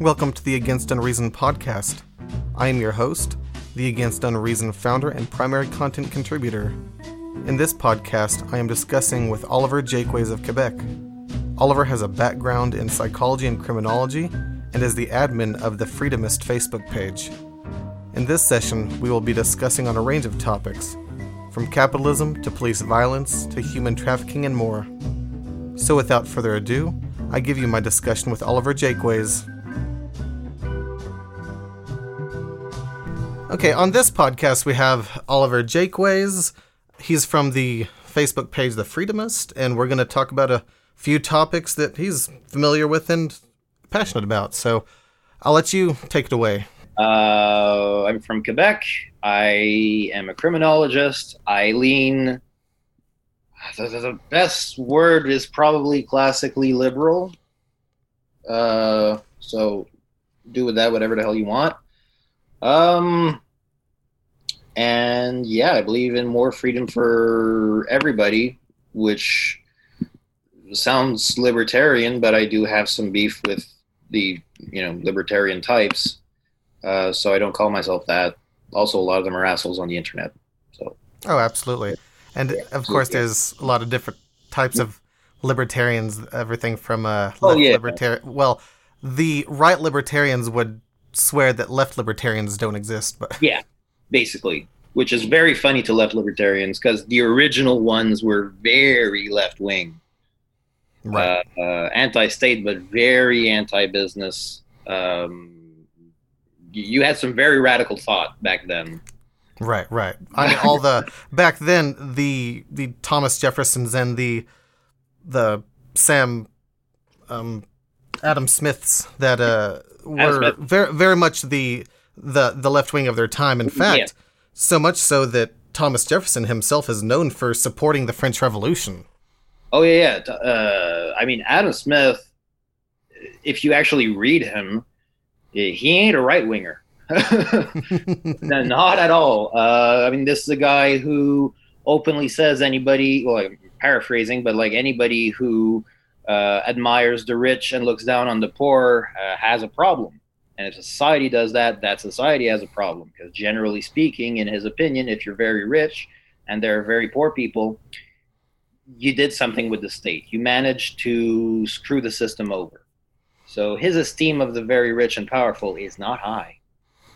Welcome to the Against Unreason podcast. I am your host, the Against Unreason founder and primary content contributor. In this podcast, I am discussing with Oliver Jaquays of Quebec. Oliver has a background in psychology and criminology and is the admin of the Freedomist Facebook page. In this session, we will be discussing on a range of topics, from capitalism to police violence to human trafficking and more. So without further ado, I give you my discussion with Oliver Jaquays. Okay, on this podcast we have Oliver Jaquays. He's from the Facebook page The Freedomist, and we're going to talk about a few topics that he's familiar with and passionate about. So I'll let you take it away. Uh, I'm from Quebec. I am a criminologist. I lean. The, the best word is probably classically liberal. Uh, so do with that whatever the hell you want. Um, and yeah, I believe in more freedom for everybody, which sounds libertarian, but I do have some beef with the you know libertarian types. Uh, so I don't call myself that. Also, a lot of them are assholes on the internet. So. Oh, absolutely, and yeah, of course, there's a lot of different types of libertarians. Everything from uh, left oh, yeah. libertarian. Well, the right libertarians would swear that left libertarians don't exist, but yeah, basically, which is very funny to left libertarians because the original ones were very left wing, right? Uh, uh, anti-state, but very anti-business. Um, you had some very radical thought back then. Right, right. I mean, all the back then the the Thomas Jeffersons and the the Sam um, Adam Smiths that uh, were very very much the the the left wing of their time. In fact, yeah. so much so that Thomas Jefferson himself is known for supporting the French Revolution. Oh yeah, yeah. Uh, I mean Adam Smith. If you actually read him, he ain't a right winger. not at all. Uh, I mean, this is a guy who openly says anybody, well, I'm paraphrasing, but like anybody who uh, admires the rich and looks down on the poor uh, has a problem. And if society does that, that society has a problem. Because generally speaking, in his opinion, if you're very rich and there are very poor people, you did something with the state. You managed to screw the system over. So his esteem of the very rich and powerful is not high.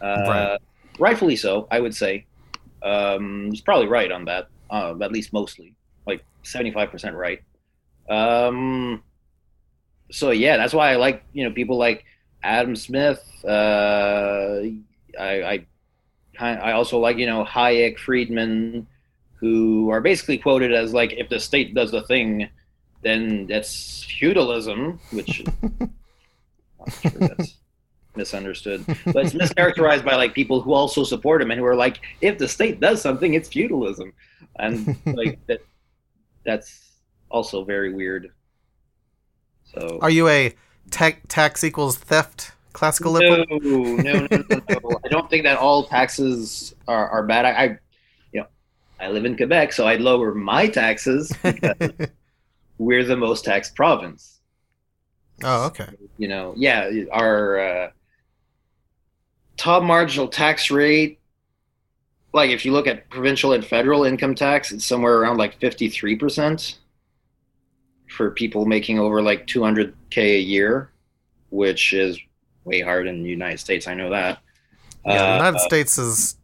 Uh, right. Rightfully so, I would say. Um, he's probably right on that, uh, at least mostly, like 75% right. Um, so yeah, that's why I like you know people like Adam Smith. Uh, I, I I also like you know Hayek, Friedman, who are basically quoted as like if the state does the thing, then that's feudalism, which sure that's misunderstood. But it's mischaracterized by like people who also support him and who are like, if the state does something, it's feudalism, and like that. That's also very weird. So, are you a ta- tax equals theft classical liberal? No, no, no, no, no. I don't think that all taxes are, are bad. I, I, you know, I live in Quebec, so I'd lower my taxes because we're the most taxed province. Oh, okay. You know, yeah, our uh, top marginal tax rate, like if you look at provincial and federal income tax, it's somewhere around like 53% for people making over like 200K a year, which is way higher in the United States. I know that. Yeah, the United uh, States is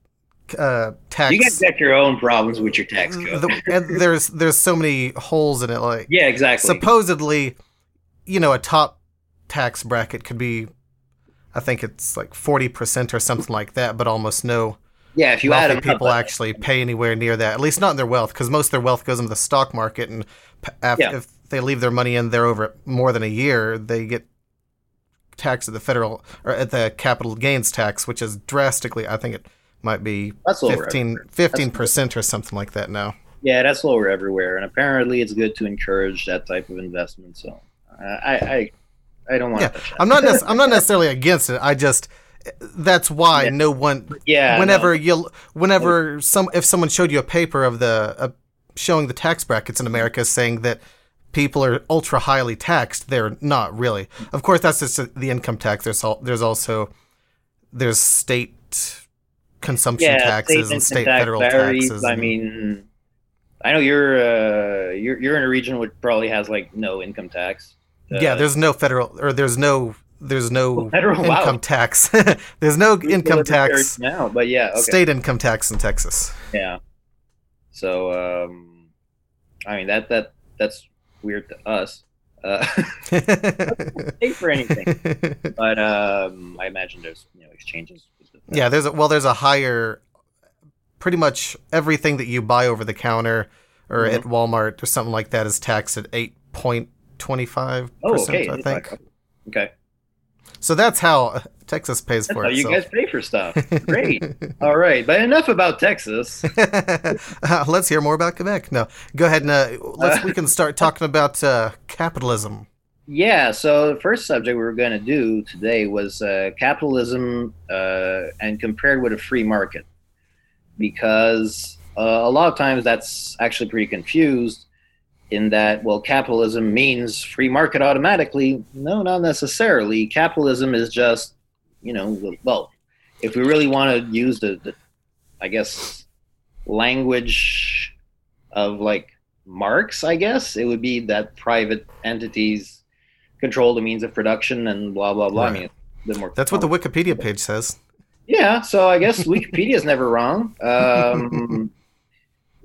uh, tax. You guys got your own problems with your tax code. the, and there's there's so many holes in it. Like yeah, exactly. Supposedly, you know, a top tax bracket could be, I think it's like forty percent or something like that, but almost no. Yeah, if you add them people up, actually pay anywhere near that. At least not in their wealth, because most of their wealth goes into the stock market, and if, yeah. if they leave their money in there over more than a year, they get taxed at the federal or at the capital gains tax, which is drastically. I think it might be that's 15 percent or something like that now. Yeah, that's lower everywhere, and apparently it's good to encourage that type of investment. So uh, I, I I don't want. Yeah, I'm not. Nec- I'm not necessarily against it. I just that's why yeah. no one. Yeah. Whenever no. you, whenever some, if someone showed you a paper of the uh, showing the tax brackets in America, saying that people are ultra highly taxed. They're not really. Of course, that's just the income tax. There's al- there's also there's state consumption yeah, taxes state and state tax federal varies. taxes. I mean, I know you're uh, you're you're in a region which probably has like no income tax. Uh, yeah, there's no federal or there's no there's no Federal- wow. income tax. there's no Google income tax. now, but yeah, okay, State income tax in Texas. yeah. So, um, I mean that that that's weird to us. Uh, pay for anything, but um, I imagine there's you know exchanges. yeah, there's a, well, there's a higher, pretty much everything that you buy over the counter or Mhm. at Walmart or something like that is taxed at eight point twenty five percent. okay. I think. Okay. So that's how Texas pays That's for you guys pay for stuff. Great. All right, but enough about Texas. Uh, let's hear more about Quebec. No, go ahead and uh, let's. we can start talking about uh, capitalism. Yeah. So the first subject we were going to do today was uh, capitalism uh, and compared with a free market, because uh, a lot of times that's actually pretty confused. In that, well, capitalism means free market automatically. No, not necessarily. Capitalism is just, you know, well, if we really want to use the, the I guess, language of like Marx, I guess it would be that private entities control the means of production and blah blah blah. I mean, Right. a bit more. That's what the Wikipedia page says. Yeah, so I guess Wikipedia is never wrong. Um,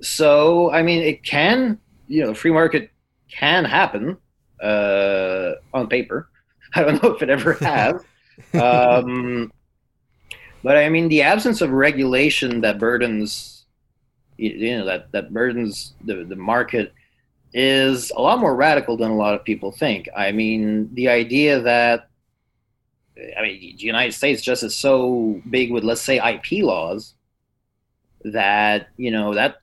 so I mean, it can, you know, free market can happen uh, on paper. I don't know if it ever has. um, but I mean, the absence of regulation that burdens, you- you know, that that burdens the the market is a lot more radical than a lot of people think. I mean, the idea that I mean, the United States just is so big with, let's say, IP laws that you know that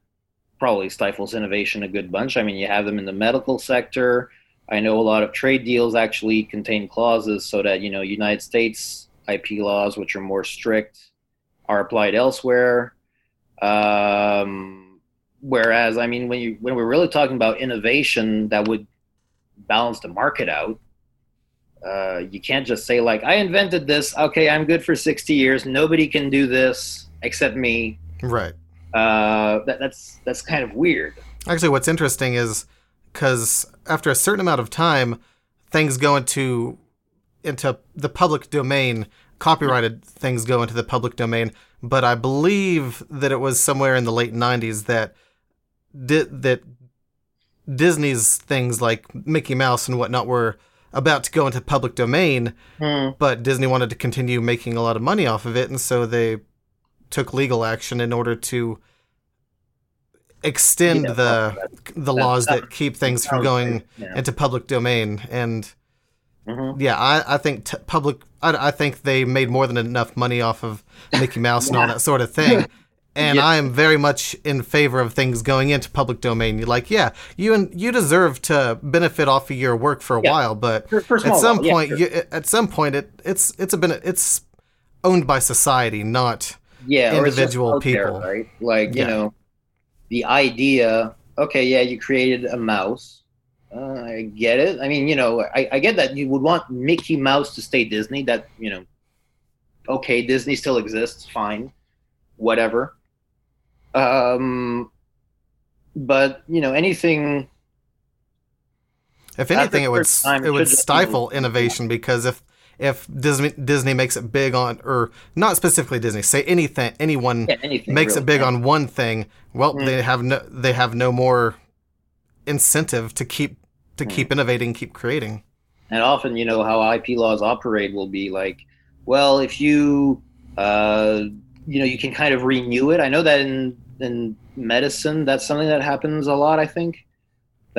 probably stifles innovation a good bunch. I mean, you have them in the medical sector. I know a lot of trade deals actually contain clauses so that you know United States IP laws, which are more strict, are applied elsewhere. Um, whereas, I mean, when you when we're really talking about innovation that would balance the market out, uh, you can't just say like I invented this. Okay, I'm good for sixty years. Nobody can do this except me. Right. Uh, that, that's that's kind of weird. Actually, what's interesting is because after a certain amount of time, things go into into the public domain. Copyrighted things go into the public domain, but I believe that it was somewhere in the late '90s that di- that Disney's things like Mickey Mouse and whatnot were about to go into public domain, Hmm. but Disney wanted to continue making a lot of money off of it, and so they took legal action in order to extend Yeah, the that- the that laws sounds- that keep things from going yeah. into public domain. And Mhm. yeah, I, I think t- public. I, I think they made more than enough money off of Mickey Mouse and all that sort of thing. And Yeah. I am very much in favor of things going into public domain. You're like, yeah, you and you deserve to benefit off of your work for a Yeah. while, but For- for at some while, yeah, point, sure. you, at some point, it it's it's a bene- it's owned by society, not yeah, or it's just individual out there, people. right? Like you know, the idea. Okay, yeah, you created a mouse. Uh, I get it. I mean, you know, I, I get that you would want Mickey Mouse to stay Disney. That you know, okay, Disney still exists. Fine, whatever. Um, but you know, anything. If anything, it would it would stifle innovation because if if Disney Disney makes it big on or not specifically Disney, say anything anyone Yeah, anything makes really. it big on one thing, well Mm. they have no they have no more incentive to keep to Mm. keep innovating, keep creating. and often you know how ip laws operate will be like well if you uh, you know you can kind of renew it i know that in in medicine that's something that happens a lot i think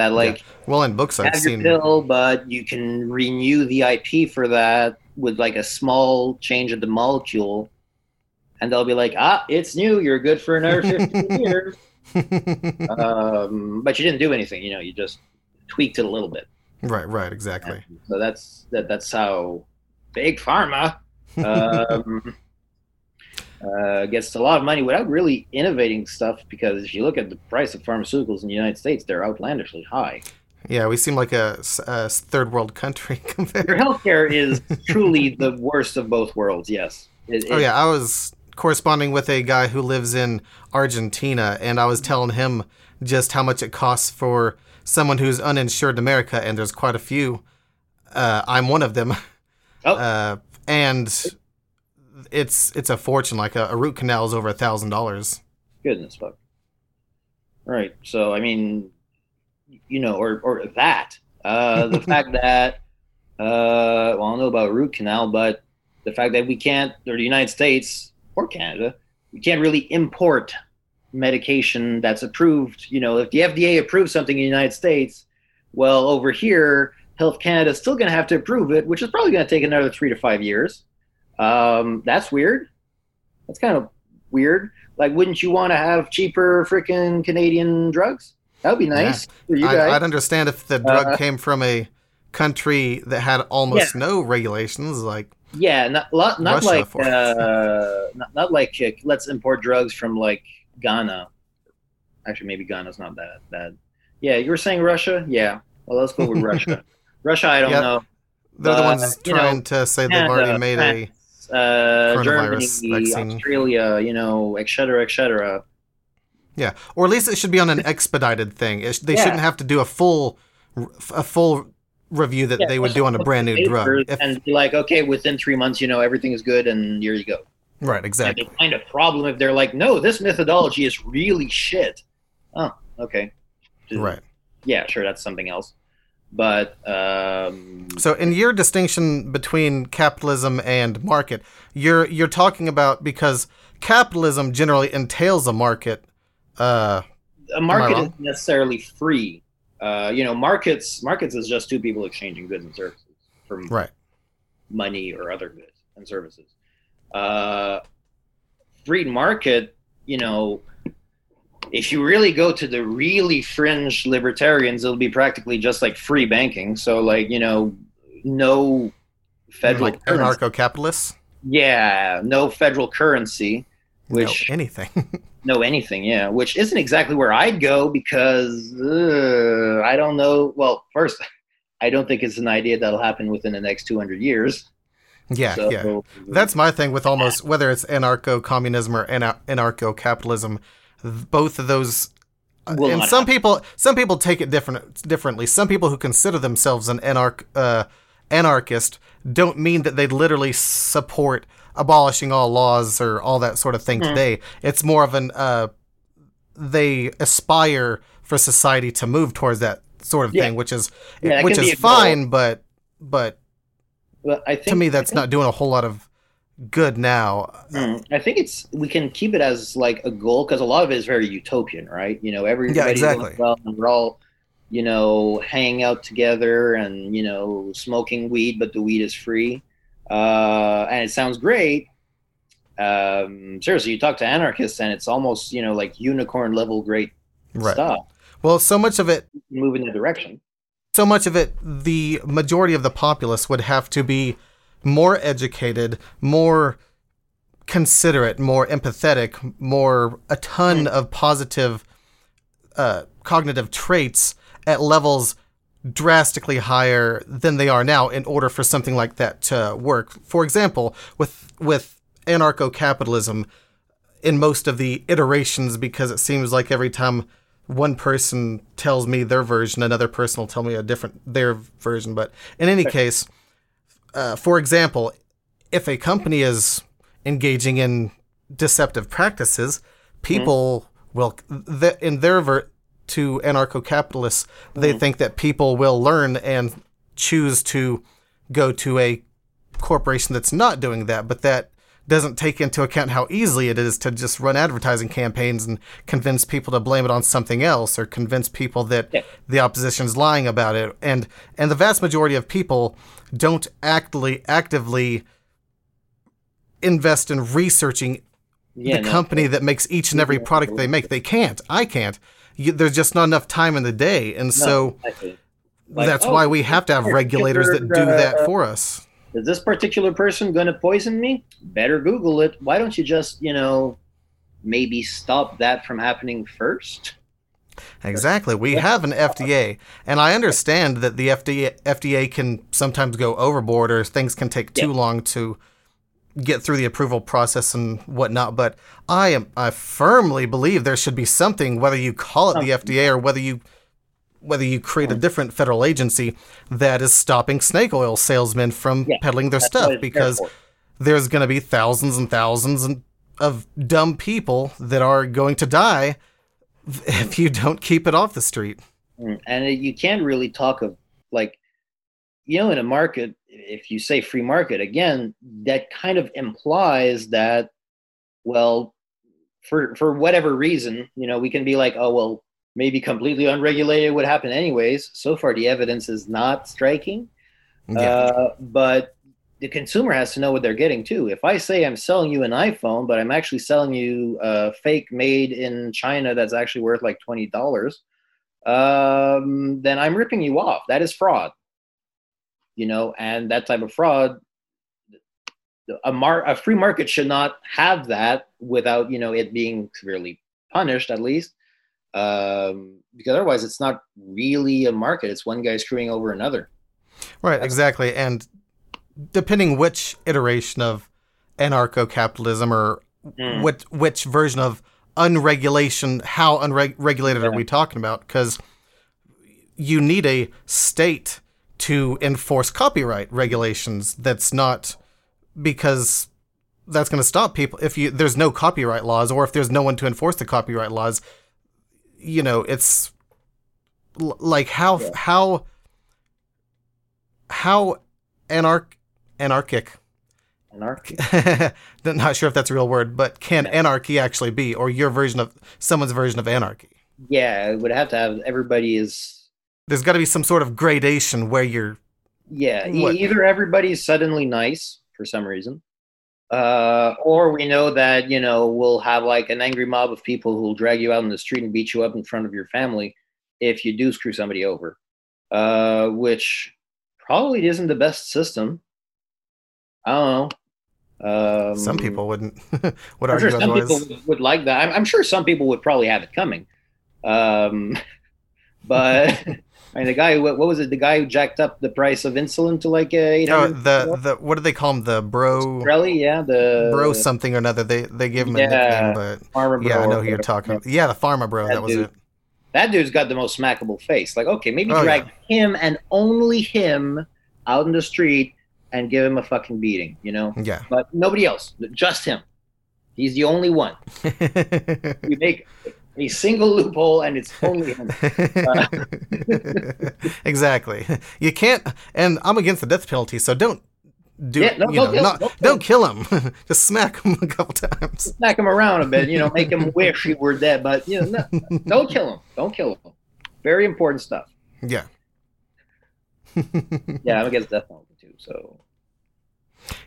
that like Well, in books I've seen pill but you can renew the ip for that with like a small change of the molecule and they'll be like ah it's new you're good for another 15 years um, but you didn't do anything you know you just tweaked it a little bit Right, right, exactly. so that's that. That's how big pharma um, uh, gets a lot of money without really innovating stuff. Because if you look at the price of pharmaceuticals in the United States, they're outlandishly high. Yeah, we seem like a third world country compared. Your healthcare is truly the worst of both worlds. Yes. It- Oh yeah, I was corresponding with a guy who lives in Argentina, and I was telling him just how much it costs for someone who's uninsured in America, and there's quite a few. Uh, I'm one of them, Oh. uh, and it's it's a fortune. Like a, a root canal is over a thousand dollars. Goodness fuck. Right. So I mean, you know, or or that. Uh, the fact that uh, well, I don't know about root canal, but the fact that we can't, or the United States or Canada, we can't really import medication that's approved. You know, if the FDA approves something in the United States, well, over here, Health Canada is still going to have to approve it, which is probably going to take another three to five years. Um, that's weird. That's kind of weird. Like, wouldn't you want to have cheaper freaking Canadian drugs? That would be nice for you I'd, guys. I'd understand if the drug Uh, came from a country that had almost no regulations. Like Yeah, not lot- not like uh, not, not like uh, let's import drugs from like Ghana. Actually, maybe Ghana's not that bad. Yeah, you were saying Russia. Yeah, well, let's go with Russia. Russia, I don't Yep. know. they're the ones you know, trying to say they've already made a uh, Germany, vaccine. Australia, you know, et cetera, et cetera. Yeah, or at least it should be on an expedited thing. It they Yeah. shouldn't have to do a full, a full review that Yeah, they would do on a brand new drug. If- and be like, okay, within three months, you know, everything is good, and here you go. right, And exactly. they find a problem if they're like, no, this methodology is really shit. Oh, okay. Right. Yeah, sure, that's something else. But um, So, in your distinction between capitalism and market, you're you're talking about because capitalism generally entails a market. Uh, a market isn't necessarily free. Uh, you know, markets markets is just two people exchanging goods and services for right. money or other goods and services. Uh, free market, you know, if you really go to the really fringe libertarians, it'll be practically just like free banking. So, like, you know, no federal Like currency. anarcho-capitalists. Yeah, no federal currency. Which- no, anything. no anything yeah which isn't exactly where i'd go because uh, i don't know well first i don't think it's an idea that'll happen within the next 200 years yeah, so yeah. That's my thing with almost whether it's anarcho-communism or anar- anarcho-capitalism. th- Both of those, uh, and some people, some people take it different differently. Some people who consider themselves an anarch uh, anarchist don't mean that they literally support abolishing all laws or all that sort of thing Hmm. today. It's more of an uh, they aspire for society to move towards that sort of Yeah. thing, which is Yeah, which is fine, but but i think to me that's think, not doing a whole lot of good now. Mm, I think it's we can keep it as like a goal because a lot of it is very utopian right you know everybody Yeah, exactly. well and we're all you know hanging out together and you know smoking weed but the weed is free uh, and it sounds great um, seriously you talk to anarchists and it's almost you know like unicorn level great Right. stuff Well, so much of it move in that direction. so much of it, the majority of the populace would have to be more educated, more considerate, more empathetic, more a ton of positive uh, cognitive traits at levels drastically higher than they are now in order for something like that to work. For example, with with anarcho-capitalism in most of the iterations because it seems like every time one person tells me their version, another person will tell me a different their version. But in any case, uh, for example, if a company is engaging in deceptive practices, people will th- in their ver- to anarcho-capitalists, they think that people will learn and choose to go to a corporation that's not doing that, but that doesn't take into account how easily it is to just run advertising campaigns and convince people to blame it on something else or convince people that Yeah. the opposition's lying about it. And and the vast majority of people don't actively actively invest in researching Yeah, the no, company that makes each and every product they make. They can't. I can't. You, there's just not enough time in the day, and no, so. Like, that's oh, why we have to have regulators that do that for us. Is this particular person going to poison me? Better Google it. Why don't you just, you know, maybe stop that from happening first? Exactly. We have an FDA, and I understand that the FDA FDA can sometimes go overboard or things can take too Yeah. long to get through the approval process and whatnot. But I am I firmly believe there should be something, whether you call it the FDA or whether you whether you create a different federal agency that is stopping snake oil salesmen from Yeah, peddling their stuff because there's going to be thousands and thousands of dumb people that are going to die if you don't keep it off the street. Mm, and you can't really talk of like you know in a market if you say free market again that kind of implies that well for for whatever reason you know we can be like oh well maybe completely unregulated would happen anyways so far the evidence is not striking Yeah. uh, but the consumer has to know what they're getting too. If I say I'm selling you an iPhone, but I'm actually selling you a fake made in China that's actually worth like twenty dollars, um, then I'm ripping you off. That is fraud. You know, and that type of fraud, a mar- a free market should not have that without you know it being severely punished at least, um, because otherwise it's not really a market. It's one guy screwing over another. right, exactly. And depending which iteration of anarcho-capitalism or Mm. what which version of unregulation, how unregulated are Yeah. we talking about? Because you need a state to enforce copyright regulations. That's not because that's going to stop people if you there's no copyright laws or if there's no one to enforce the copyright laws. You know, it's l- like how Yeah. how how anarch anarchic Anarchy. not sure if that's a real word, but can anarchy actually be, or your version of someone's version of anarchy? Yeah, it would have to have everybody is There's got to be some sort of gradation where you're yeah, What? either everybody's suddenly nice for some reason. Uh, or we know that, you know, we'll have like an angry mob of people who'll drag you out in the street and beat you up in front of your family if you do screw somebody over. Uh, which probably isn't the best system. I don't know. Um, some people wouldn't would I'm sure some otherwise. people would- would like that. I'm, I'm sure some people would probably have it coming. Um, but I mean, the guy, who- what was it? The guy who jacked up the price of insulin to like uh, Oh, 800 the the what do they call him? The bro Shkreli, yeah, the bro something or another. They they give him a Yeah, nickname, but pharma yeah, I know who you're talking. about. Yeah, the pharma bro. That That was dude. it. That dude's got the most smackable face. Like, okay, maybe Oh, drag him and only him out in the street and give him a fucking beating, you know? Yeah. But nobody else, just him. He's the only one. You make a single loophole and it's only him. exactly. You can't, and I'm against the death penalty, so don't do. Yeah, no, you don't know, kill- not, don't don't, kill him. Just smack him a couple times. smack him around a bit, you know, make him wish he were dead. But you know, no, don't kill him. Don't kill him. Very important stuff. Yeah. Yeah, I'm against death penalty too. So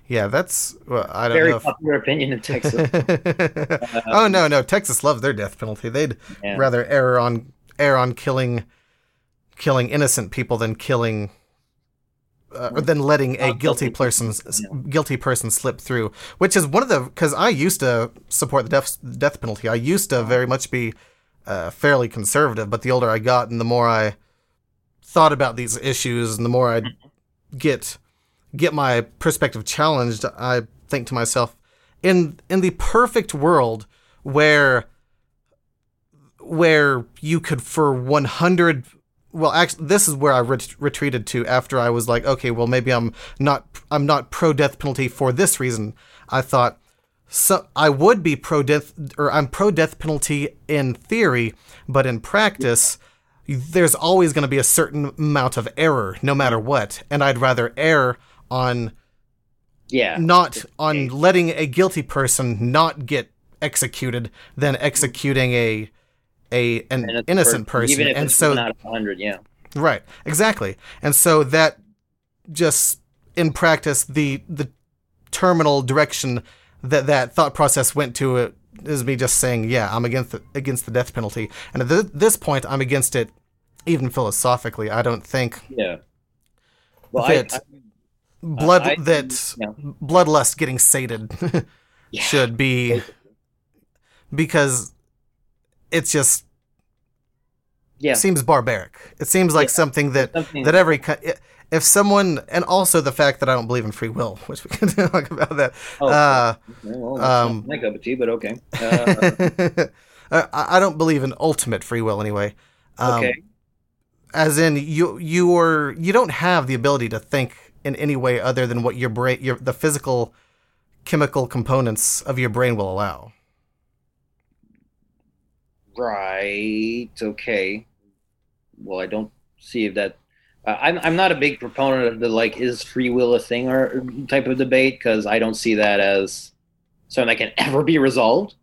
yeah, that's. Well, I don't very know. If, popular opinion in Texas. oh no, no! Texas loves their death penalty. They'd Yeah. rather err on err on killing killing innocent people than killing. Uh, or than letting a guilty person guilty person slip through, which is one of the because I used to support the death death penalty. I used to very much be uh, fairly conservative, but the older I got and the more I thought about these issues and the more I get get my perspective challenged, I think to myself, in in the perfect world where where you could for 100 well actually this is where i ret- retreated to after i was like okay well maybe i'm not i'm not pro death penalty for this reason. I thought so i would be pro death or i'm pro death penalty in theory but in practice there's always going to be a certain amount of error no matter what. And i'd rather err on yeah. not on letting a guilty person not get executed than executing a a an innocent per- person even if and it's so of hundred, yeah. right exactly and so that just in practice the the terminal direction that that thought process went to it is me just saying yeah i'm against the, against the death penalty and at th- this point i'm against it even philosophically i don't think Yeah. Well, I, I, blood I- that bloodlust getting sated Yeah. should be because it's just Yeah. seems barbaric. It seems like Yeah. something that Something- that every if someone and also the fact that I don't believe in free will, which we can talk about that. Oh, uh, well, um, my cup of tea, but okay. Uh, I I don't believe in ultimate free will anyway. Um, okay. As in you you are you don't have the ability to think in any way other than what your brain your the physical chemical components of your brain will allow. Right. Okay. Well, I don't see if that. Uh, I'm I'm not a big proponent of the like is free will a thing or type of debate because I don't see that as something that can ever be resolved.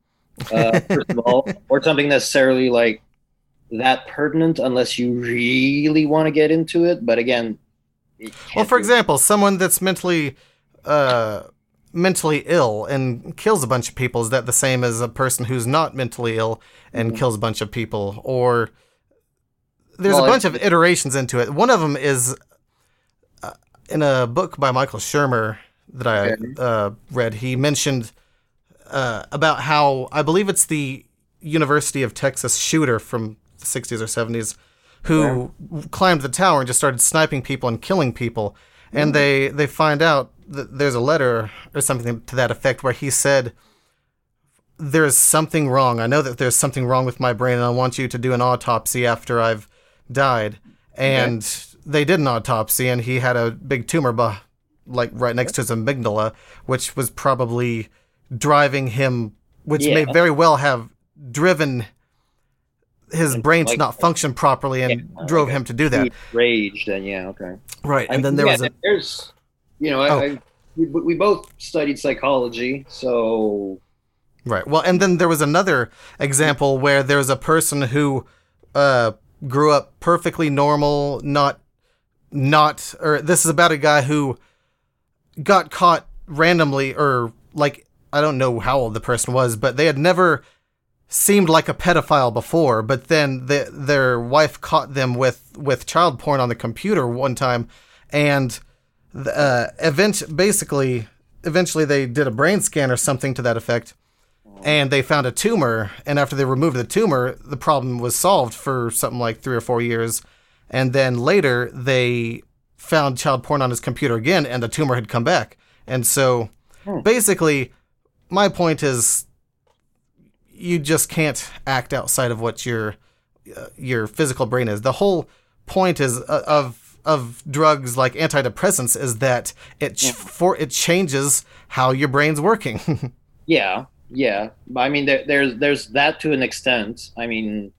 Uh, first of all, or something necessarily like that pertinent unless you really want to get into it. But again, Well, for example, someone that's mentally uh, mentally ill and kills a bunch of people is that the same as a person who's not mentally ill and Mhm. kills a bunch of people? Or there's Well, a bunch of iterations into it. One of them is uh, in a book by Michael Shermer that I uh, read. He mentioned uh, about how I believe it's the University of Texas shooter from the 60s or 70s who climbed the tower and just started sniping people and killing people. And hmm. they, they find out that there's a letter or something to that effect where he said, There's something wrong. I know that there's something wrong with my brain, and I want you to do an autopsy after I've died. And they did an autopsy, and he had a big tumor, beh- like right next to his amygdala, which was probably driving him, which may very well have driven his And, brain to like- not function properly and Yeah, drove okay. him to do that. Raged, then yeah, okay. Right, I and then there yeah, was a there's, you know, I, Oh. I we, we both studied psychology, so right. Well, and then there was another example where there's a person who uh, grew up perfectly normal, not not or this is about a guy who got caught randomly or like I don't know how old the person was, but they had never seemed like a pedophile before, but then the, their wife caught them with with child porn on the computer one time and the, uh, event basically eventually they did a brain scan or something to that effect and they found a tumor and after they removed the tumor the problem was solved for something like 3 or 4 years and then later they found child porn on his computer again and the tumor had come back and so Hmm. basically my point is you just can't act outside of what your uh, your physical brain is the whole point is uh, of of drugs like antidepressants is that it ch- Yeah. for it changes how your brain's working yeah, yeah. I mean, there, there's there's that to an extent. I mean,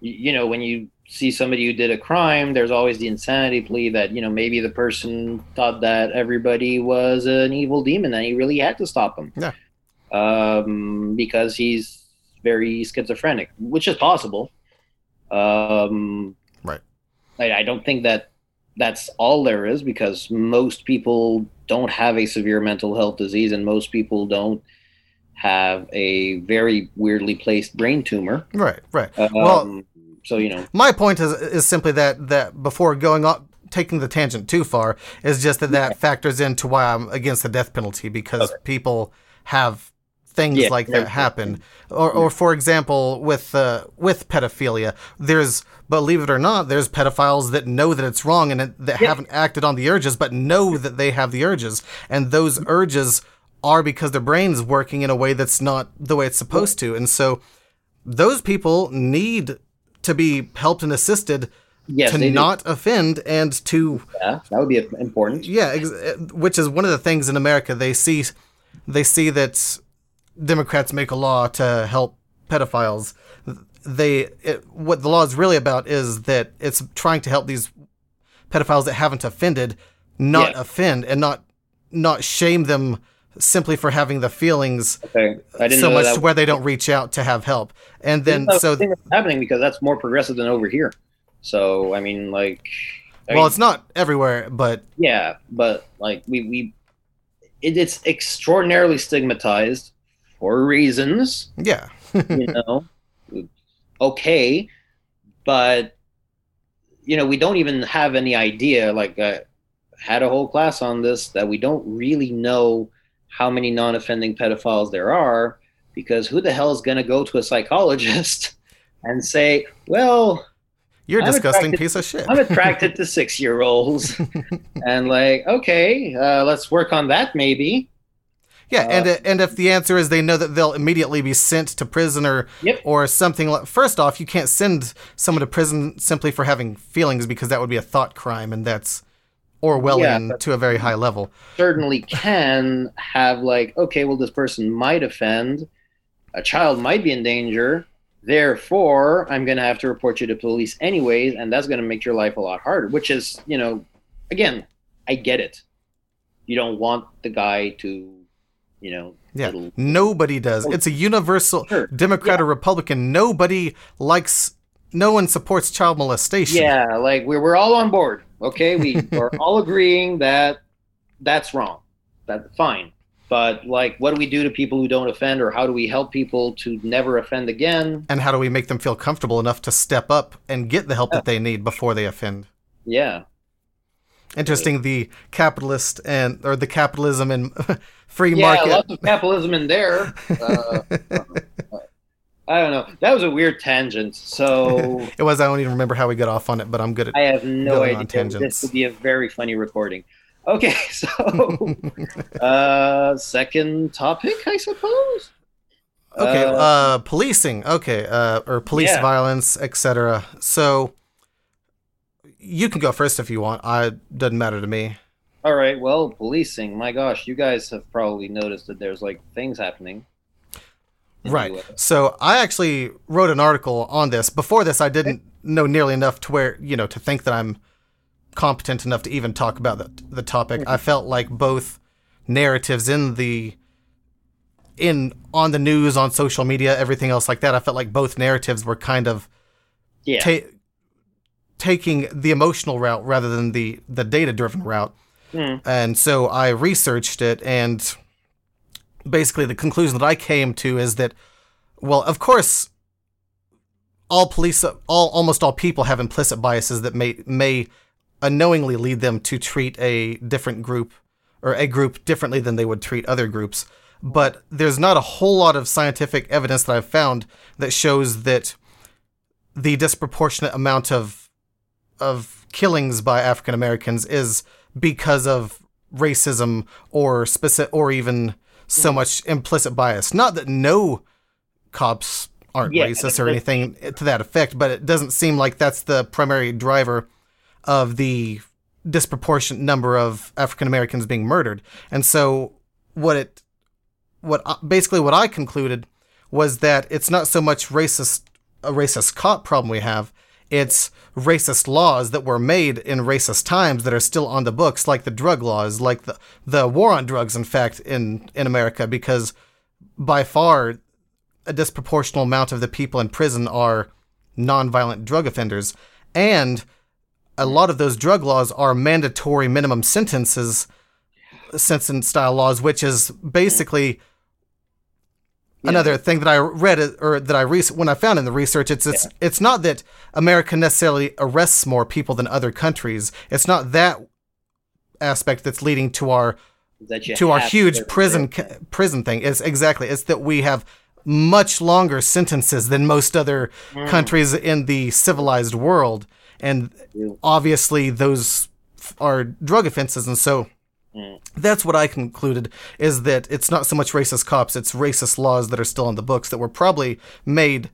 you, you know, when you see somebody who did a crime, there's always the insanity plea that you know maybe the person thought that everybody was an evil demon and he really had to stop them. Yeah. Um, because he's very schizophrenic, which is possible. Um, Right. I, I don't think that that's all there is because most people don't have a severe mental health disease and most people don't have a very weirdly placed brain tumor. right right Um, Well- so you know, my point is is simply that that before going on taking the tangent too far is just that that factors into why I'm against the death penalty because Okay. people have things Yeah, like that happen. or, or for example with uh, with pedophilia there's believe it or not there's pedophiles that know that it's wrong and it- that Yeah. haven't acted on the urges but know that they have the urges. And those urges are because their brain's working in a way that's not the way it's supposed to. And so those people need to be helped and assisted yes, to they do. not offend and to Yeah, that would be important. yeah ex- which is one of the things in america. They see they see that democrats make a law to help pedophiles they it, what the law is really about is that it's trying to help these pedophiles that haven't offended not Yeah. offend and not not shame them simply for having the feelings Okay, I didn't so know much to where they don't reach out to have help and then so happening because that's more progressive than over here. So I mean, like, I well mean, it's not everywhere but yeah, but like we we, it, it's extraordinarily stigmatized for reasons. yeah you know okay but you know we don't even have any idea like i had a whole class on this that we don't really know how many non-offending pedophiles there are because who the hell is going to go to a psychologist and say, well, You're a disgusting piece of shit. I'm attracted to six year olds. and like, okay, uh, let's work on that maybe. Yeah, and Uh, uh, and if the answer is they know that they'll immediately be sent to prison or Yep. or something like first off, you can't send someone to prison simply for having feelings because that would be a thought crime and that's Orwellian Yeah, to a very high level. Certainly can have like, okay, well, this person might offend. A child might be in danger. Therefore, I'm going to have to report you to police anyways, and that's going to make your life a lot harder. Which is, you know, again, I get it. You don't want the guy to, you know, Yeah. little- Nobody does. Oh, it's a universal Sure. Democrat or Republican. Nobody likes no one supports child molestation. Yeah, like we're we're all on board. Okay, we are all agreeing that that's wrong. That's fine. But like, what do we do to people who don't offend, or how do we help people to never offend again? And how do we make them feel comfortable enough to step up and get the help that they need before they offend? Yeah, Interesting the capitalist and or the capitalism and free yeah, market lots of capitalism in there. Uh, I don't know. That was a weird tangent. So It was. I don't even remember how we got off on it, but I'm good at. I have no idea. tangents. This would be a very funny recording. Okay, so uh, second topic, I suppose. okay, Uh, uh, policing. Okay, uh, or police Yeah. violence, etc. So you can go first if you want. I doesn't matter to me. All right. Well, policing. My gosh, you guys have probably noticed that there's like things happening. Right. So I actually wrote an article on this. Before this, I didn't know nearly enough to where you know to think that I'm competent enough to even talk about the, the topic. Mm-hmm. I felt like both narratives in the in on the news, on social media, everything else like that. I felt like both narratives were kind of Yeah. ta- taking the emotional route rather than the the data driven route. Mm. And so I researched it, and basically the conclusion that I came to is that, well, of course, all police, all almost all people have implicit biases that may may unknowingly lead them to treat a different group or a group differently than they would treat other groups. But there's not a whole lot of scientific evidence that I've found that shows that the disproportionate amount of of killings by African Americans is because of racism or specific or even so mm-hmm. much implicit bias. Not that no cops aren't Yeah, racist or anything to that effect, but it doesn't seem like that's the primary driver of the disproportionate number of African Americans being murdered. And so what it what basically what I concluded was that it's not so much racist a racist cop problem we have. It's racist laws that were made in racist times that are still on the books, like the drug laws, like the the war on drugs. In fact, in in America, because by far a disproportional amount of the people in prison are nonviolent drug offenders, and a lot of those drug laws are mandatory minimum sentences, sentence style laws, which is basically another thing that I read or that I re- when I found in the research. It's it's it's not that America necessarily arrests more people than other countries. It's not that aspect that's leading to our to our huge prison ca- prison thing. It's exactly it's that we have much longer sentences than most other countries in the civilized world, and obviously those are drug offenses, and so. That's what I concluded is that it's not so much racist cops, it's racist laws that are still in the books that were probably made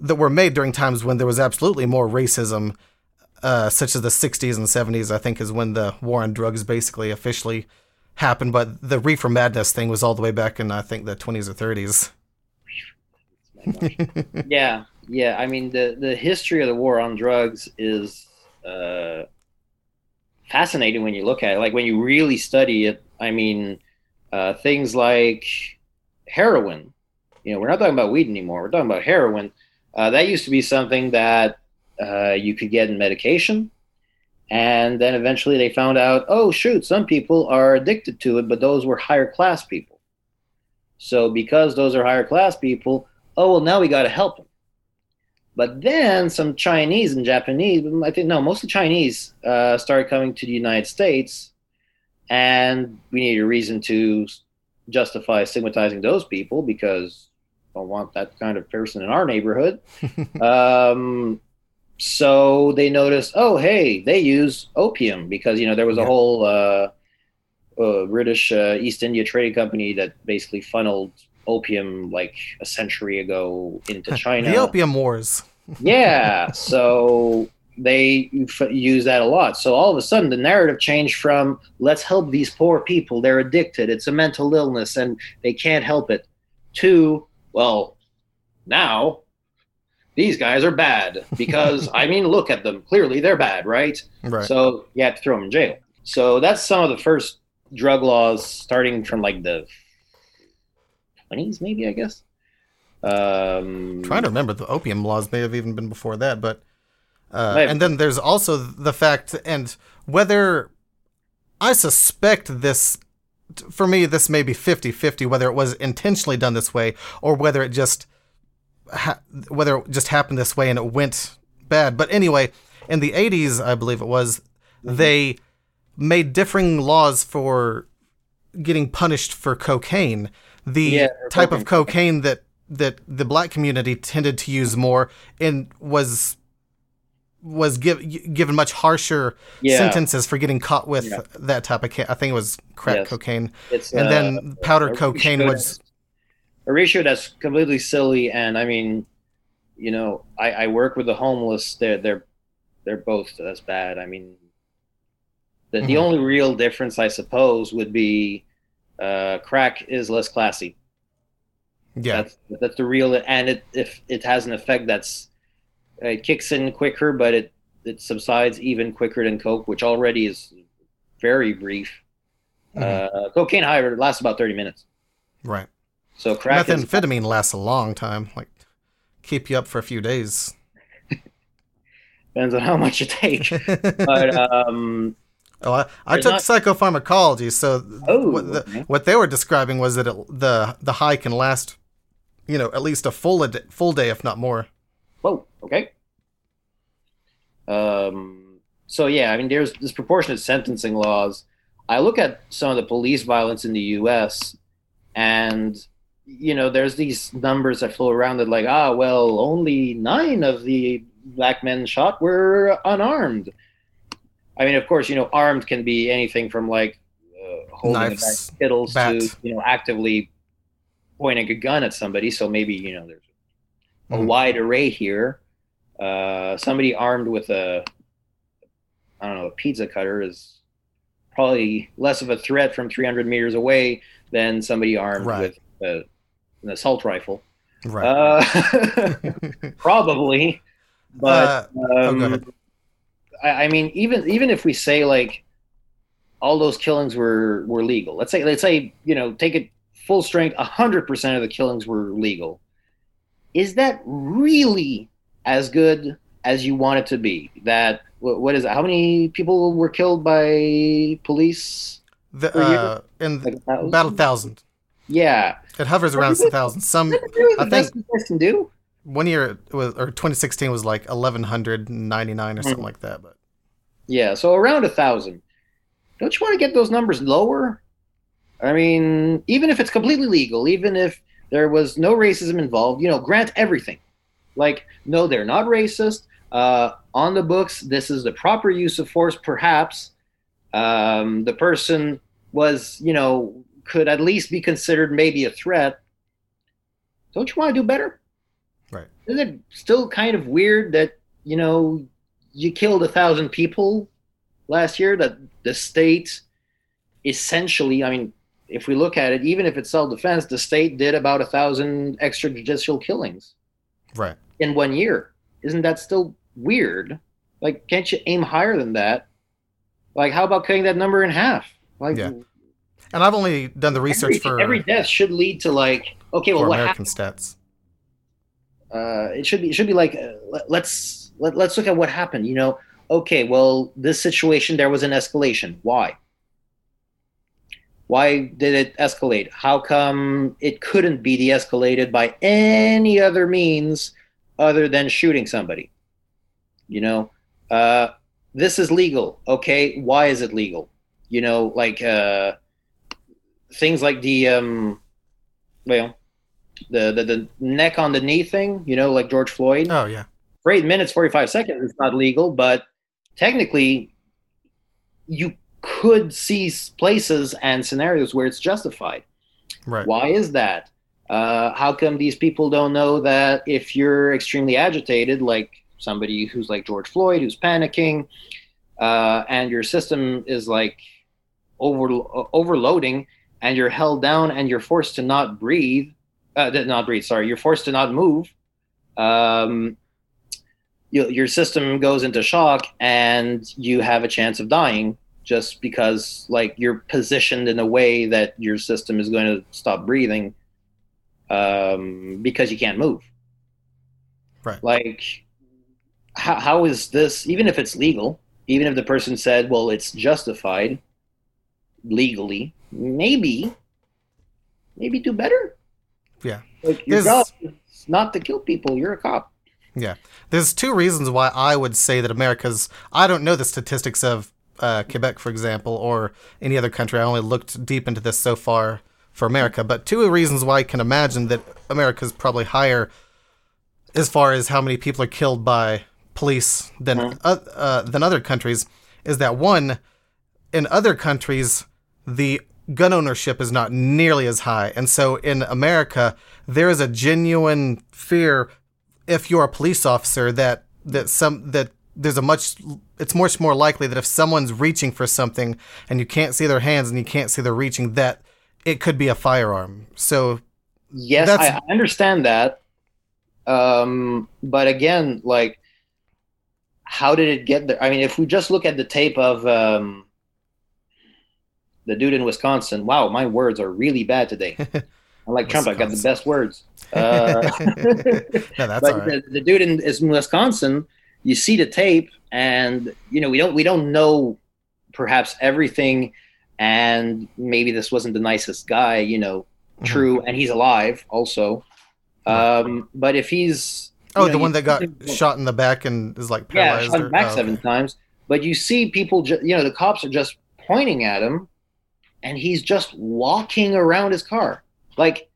that were made during times when there was absolutely more racism, uh, such as the 60s and 70s, I think is when the war on drugs basically officially happened. But the reefer madness thing was all the way back in, I think, the 20s or 30s. yeah, yeah. I mean, the the history of the war on drugs is uh, fascinating when you look at it. Like when you really study it. I mean, uh, things like heroin. You know, we're not talking about weed anymore. We're talking about heroin. Uh, that used to be something that uh, you could get in medication, and then eventually they found out, oh shoot, some people are addicted to it, but those were higher class people. So because those are higher class people, oh well now we got to help them but then some chinese and japanese i think no mostly chinese uh, started coming to the united states and we needed a reason to justify stigmatizing those people because don't want that kind of person in our neighborhood. um, so they noticed, oh, hey, they use opium because you know there was a Yeah. whole uh, uh, British uh, East India Trading Company that basically funneled opium like a century ago into China. The Opium Wars. yeah, so they f- use that a lot. So all of a sudden, the narrative changed from "let's help these poor people; they're addicted; it's a mental illness, and they can't help it," to well, now these guys are bad because I mean, look at them. Clearly, they're bad, right? Right. So you have to throw them in jail. So that's some of the first drug laws starting from like the 20s, maybe, I guess. Um, trying to remember the opium laws may have even been before that but uh, and then there's also the fact and whether i suspect this for me this may be 50-50 whether it was intentionally done this way or whether it just ha- whether it just happened this way and it went bad. But anyway in the 80s i believe it was they made differing laws for getting punished for cocaine the Yeah, type of cocaine. that that the black community tended to use more and was was give, given much harsher Yeah. sentences for getting caught with Yeah. that type of ca- I think it was crack Yes. cocaine It's, and uh, then powder cocaine was a ratio that's completely silly. And I mean, you know, I, I work with the homeless. They're they're they're both as bad. I mean, the the Mhm. only real difference, I suppose, would be uh, crack is less classy. yeah That's that's the real, and it if it has an effect that's it kicks in quicker, but it it subsides even quicker than coke, which already is very brief. Mhm. Uh, cocaine, however, lasts about thirty minutes. right So crack is methamphetamine lasts a long time like keep you up for a few days depends on how much you take. but um, Oh, I, I took not- psychopharmacology, so Oh, what, the, okay. what they were describing was that it, the the high can last, you know, at least a full a d- full day, if not more. whoa, okay. Um, so yeah, I mean, there's disproportionate sentencing laws. I look at some of the police violence in the U.S. and you know, there's these numbers that flow around that like, ah, well, only nine of the black men shot were unarmed. I mean, of course, you know, armed can be anything from like uh, holding a bag Knives, of bat. to you know actively pointing a gun at somebody. So maybe you know there's a Mhm. wide array here. Uh, somebody armed with a I don't know a pizza cutter is probably less of a threat from 300 meters away than somebody armed Right. with a, an assault rifle. Right. Uh, probably, but Uh, oh, um, ahead. I, I mean, even even if we say like all those killings were were legal, let's say let's say you know take it full strength, hundred percent of the killings were legal. Is that really as good as you want it to be? That what, what is it? How many people were killed by police? the, uh, in Like about a thousand, Yeah, it hovers around a thousand. Some is really the I best think- you guys can do? One year it was or 2016 was like 1199 or something Mhm. like that. But Yeah, so around a thousand. Don't you want to get those numbers lower? I mean, even if it's completely legal, even if there was no racism involved, you know, grant everything. Like, no, they're not racist. Uh, on the books, this is the proper use of force, perhaps. Um, the person was, you know, could at least be considered maybe a threat. Don't you want to do better? Right. Isn't it still kind of weird that, you know, you killed a thousand people last year that the state essentially i mean if we look at it even if it's self-defense the state did about a thousand extrajudicial killings right. in one year isn't that still weird like can't you aim higher than that like how about cutting that number in half like Yeah. And I've only done the research every, for every death should lead to like okay well what American happened stats. Uh, it should be it should be like uh, let, let's let, let's look at what happened you know? Okay well this situation there was an escalation. Why? Why did it escalate? How come it couldn't be de-escalated by any other means other than shooting somebody? You know uh, this is legal okay? Why is it legal? You know like uh, things like the um, well the, the the neck on the knee thing, you know, like George Floyd. Oh yeah. For eight minutes, forty five seconds, it's not legal, but technically, you could see places and scenarios where it's justified. Right. Why is that? Uh, how come these people don't know that if you're extremely agitated, like somebody who's like George Floyd, who's panicking, uh, and your system is like over overloading, and you're held down and you're forced to not breathe, uh, not breathe. Sorry, you're forced to not move. Um, you, your system goes into shock, and you have a chance of dying just because like you're positioned in a way that your system is going to stop breathing um, because you can't move. Right. Like, how, how is this? Even if it's legal, even if the person said, "Well, it's justified legally," maybe, maybe do better. Yeah. Like your job is not to kill people. You're a cop. Yeah. There's two reasons why I would say that America's. I don't know the statistics of uh, Quebec, for example, or any other country. I only looked deep into this so far for America, but two reasons why I can imagine that America's probably higher as far as how many people are killed by police than uh, uh, than other countries is that one in other countries the gun ownership is not nearly as high and so in America there is a genuine fear if you're a police officer that that some that there's a much it's much more likely that if someone's reaching for something and you can't see their hands and you can't see they're reaching that it could be a firearm so Yes, I I understand that. Um, but again, like, how did it get there? I mean, if we just look at the tape of um, the dude in Wisconsin, wow, my words are really bad today. Unlike Trump, I've got the best words. Uh, no, that's but right. the, the dude in is in Wisconsin, you see the tape, and you know we don't we don't know perhaps everything, and maybe this wasn't the nicest guy, you know, Mhm. true, and he's alive also. Um, but if he's Oh, know, the one that got shot in the back and is like yeah, paralyzed. shot or- back oh, seven okay. times, but you see people, ju- you know, the cops are just pointing at him, and he's just walking around his car like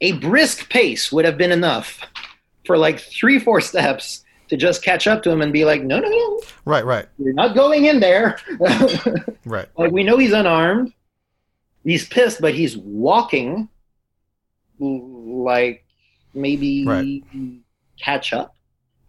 a brisk pace would have been enough for like three, four steps to just catch up to him and be like, no, no, no, Right, right, you're not going in there. right. like we know he's unarmed, he's pissed, but he's walking like maybe Right. catch up.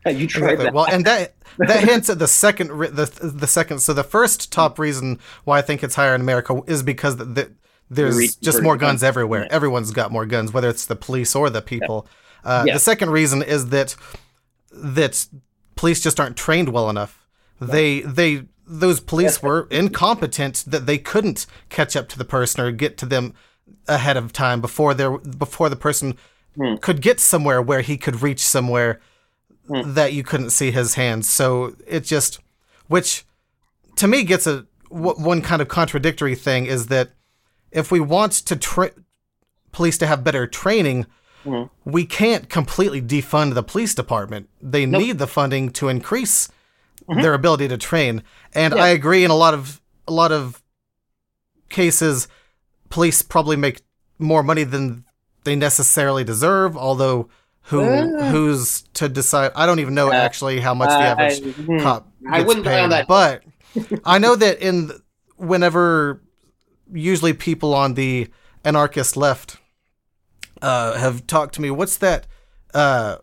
You tried Exactly. that? Well, and that that hints at the second re- the the second. So the first top reason why I think it's higher in America is because the, the, there's reason just more the gun. guns everywhere. Yeah. Everyone's got more guns, whether it's the police or the people. Uh, Yeah. The second reason is that that police just aren't trained well enough. They they those police were incompetent that they couldn't catch up to the person or get to them ahead of time before there before the person Hmm. could get somewhere where he could reach somewhere Hmm. that you couldn't see his hands. So it just, which to me gets a w- one kind of contradictory thing is that if we want to tra- police to have better training, Mhm. we can't completely defund the police department. They Nope. need the funding to increase their ability to train. And Yeah. I agree in a lot of a lot of cases police probably make more money than they necessarily deserve, although who Uh. who's to decide I don't even know Uh, actually how much the Uh, average I- hmm. cop I gets wouldn't bet on paid, that. but I know that in whenever usually people on the anarchist left uh, have talked to me. What's that? Uh,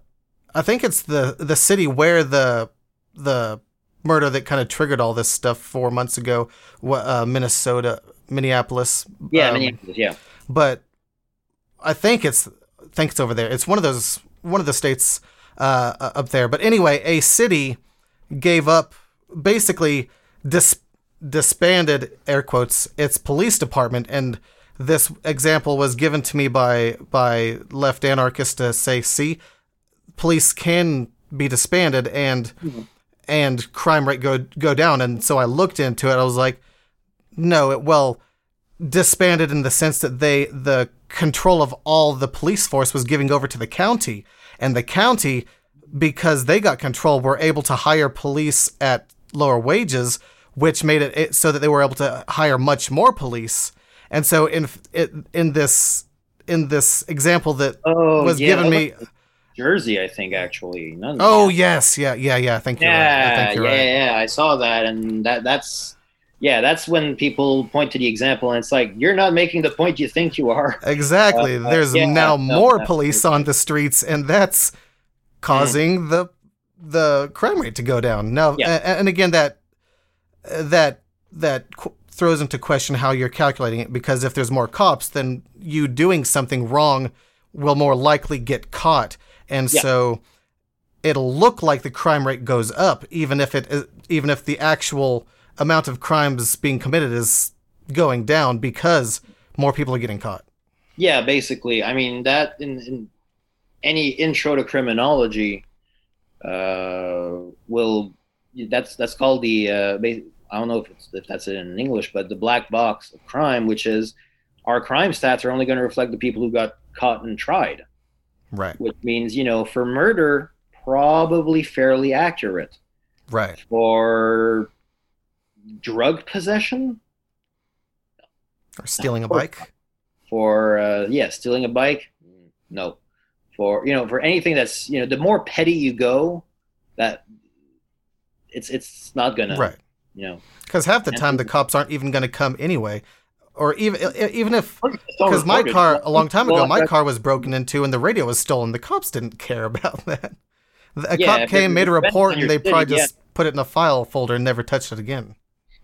I think it's the the city where the the murder that kind of triggered all this stuff four months ago. Uh, Minnesota, Minneapolis. Yeah, um, Minneapolis, yeah. but I think it's I think it's over there. It's one of those one of the states uh, uh, up there. But anyway, a city gave up basically dis- disbanded air quotes its police department. And this example was given to me by by left anarchists to say see police can be disbanded and and crime rate go go down. And so I looked into it. I was like no it well disbanded in the sense that they the control of all the police force was giving over to the county and the county because they got control were able to hire police at lower wages which made it, so that they were able to hire much more police and so in in this in this example that Oh, was yeah, given me. Jersey, I think actually. None- Oh yes, yeah, yeah, yeah. I think you're right. I yeah, think yeah, right. yeah. I saw that, and that that's yeah, that's when people point to the example, and it's like you're not making the point you think you are. Exactly. Uh, There's yeah, now no, more no, police on the streets, and that's causing the the crime rate to go down. Now, Yeah. and again, that that that throws into question how you're calculating it, because if there's more cops, then you doing something wrong will more likely get caught, and Yeah. so it'll look like the crime rate goes up, even if it even if the actual amount of crimes being committed is going down because more people are getting caught. Yeah, basically. I mean that in, in any intro to criminology uh, will that's that's called the uh, I don't know if it's if that's it in English, but the black box of crime, which is our crime stats are only going to reflect the people who got caught and tried, Right. which means you know for murder probably fairly accurate Right. for drug possession Or stealing a bike. for uh, yeah stealing a bike no for you know for anything that's you know the more petty you go that it's it's not gonna Right. you know Because half the time the cops aren't even going to come anyway. Or even even if because my car a long time ago my car was broken into and the radio was stolen. The cops didn't care about that. A Yeah, cop came, made a report, and they probably yeah. just put it in a file folder and never touched it again.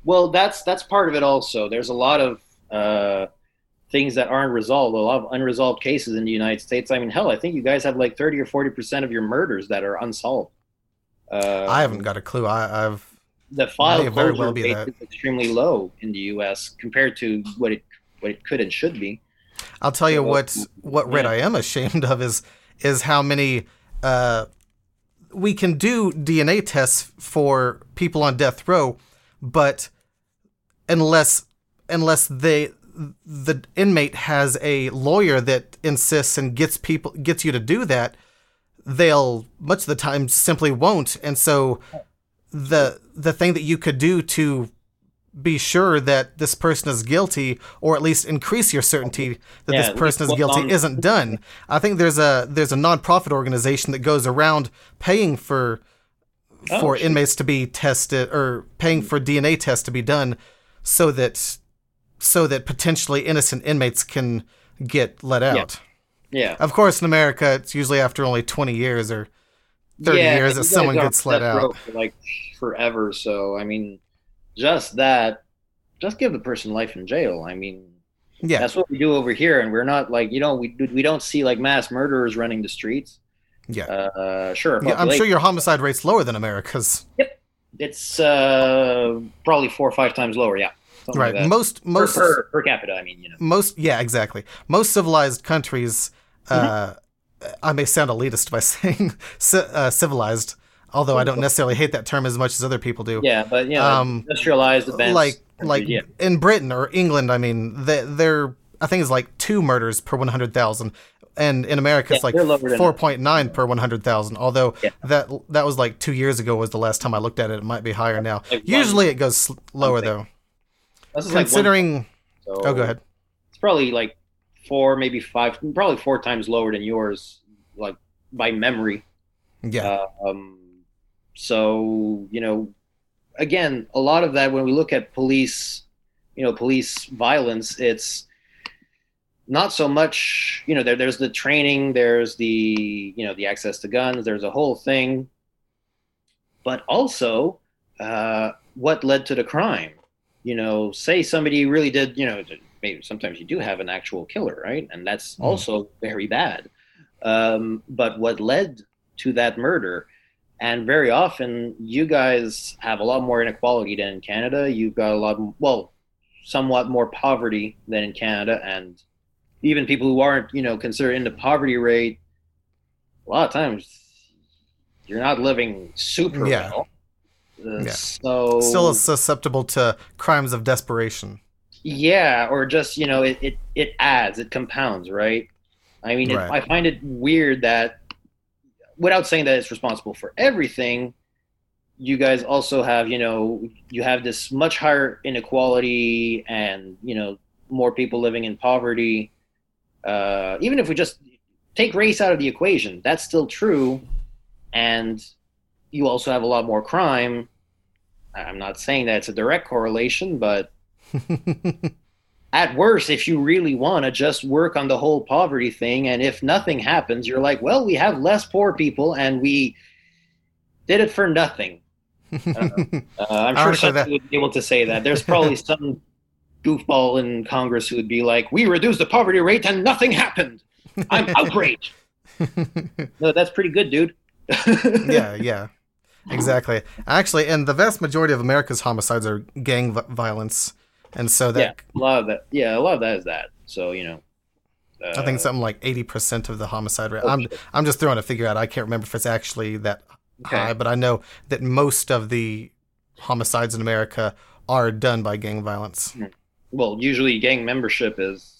Well that's that's part of it also there's a lot of uh things that aren't resolved a lot of unresolved cases in the united states i mean hell i think you guys have like 30 or 40 percent of your murders that are unsolved uh, I haven't got a clue. I, I've the file closure well be rate that. is extremely low in the U.S. compared to what it what it could and should be. I'll tell you So, what what Red. I am ashamed of is is how many uh, we can do DNA tests for people on death row, but unless unless they the inmate has a lawyer that insists and gets people gets you to do that, they'll much of the time simply won't. And so the the thing that you could do to be sure that this person is guilty or at least increase your certainty that Yeah, this person is guilty on- isn't done. I think there's a there's a nonprofit organization that goes around paying for Oh, for shit. inmates to be tested or paying for DNA tests to be done so that so that potentially innocent inmates can get let out. Yeah, Of course in America it's usually after only 20 years or 30 yeah, years that someone gets let out. for like forever. So I mean, just that, just give the person life in jail. I mean, Yeah. that's what we do over here, and we're not like you know we we don't see like mass murderers running the streets. Yeah. Uh, sure, Yeah, I'm sure your homicide rate's lower than America's. Yep. it's uh, probably four or five times lower. Yeah, something Right. Like. Most most per, per per capita. I mean, you know. most yeah, exactly. Most civilized countries uh I may sound elitist by saying uh, civilized, although I don't necessarily hate that term as much as other people do. Yeah, but you know, Um, industrialized advanced. like like yeah. in Britain or England, I mean, they, they're I think it's like two murders per one hundred thousand, and in America it's like they're lower than four point nine per one hundred thousand. Although Yeah. that that was like two years ago was the last time I looked at it. It might be higher now. Like one- Usually it goes lower though. Is like one- Considering, so oh, go ahead. It's probably like four, maybe five, probably four times lower than yours, like by memory. Yeah, Uh, um, so you know, again, a lot of that when we look at police, you know, police violence, it's not so much. You know, there, there's the training, there's the you know the access to guns, there's a whole thing, but also uh, what led to the crime. You know, say somebody really did. You know, maybe sometimes you do have an actual killer, right? And that's Mhm. also very bad. Um, but what led to that murder? And very often, you guys have a lot more inequality than in Canada. You've got a lot, well, somewhat more poverty than in Canada, and even people who aren't, you know, considered in the poverty rate, a lot of times you're not living super Yeah. well. Uh, Yeah. So still susceptible to crimes of desperation. yeah, or just you know, it it, it adds, it compounds, right? I mean, it, I find it weird that, without saying that it's responsible for everything, you guys also have you know you have this much higher inequality and you know more people living in poverty, uh, even if we just take race out of the equation, that's still true, and you also have a lot more crime. I'm not saying that it's a direct correlation, but at worst, if you really want to just work on the whole poverty thing, and if nothing happens, you're like, well, we have less poor people, and we did it for nothing. Uh, uh, I'm sure someone would be able to say that. There's probably some goofball in Congress who would be like, "We reduced the poverty rate and nothing happened. I'm outraged." no, that's pretty good, dude. yeah, yeah, exactly. Actually, and the vast majority of America's homicides are gang violence, and so that yeah, a lot of that. Yeah, a lot of that is that. So you know. Uh, I think something like eighty percent of the homicide rate. Okay. I'm I'm just throwing a figure out. I can't remember if it's actually that okay. high, but I know that most of the homicides in America are done by gang violence. Hmm. Well, usually gang membership is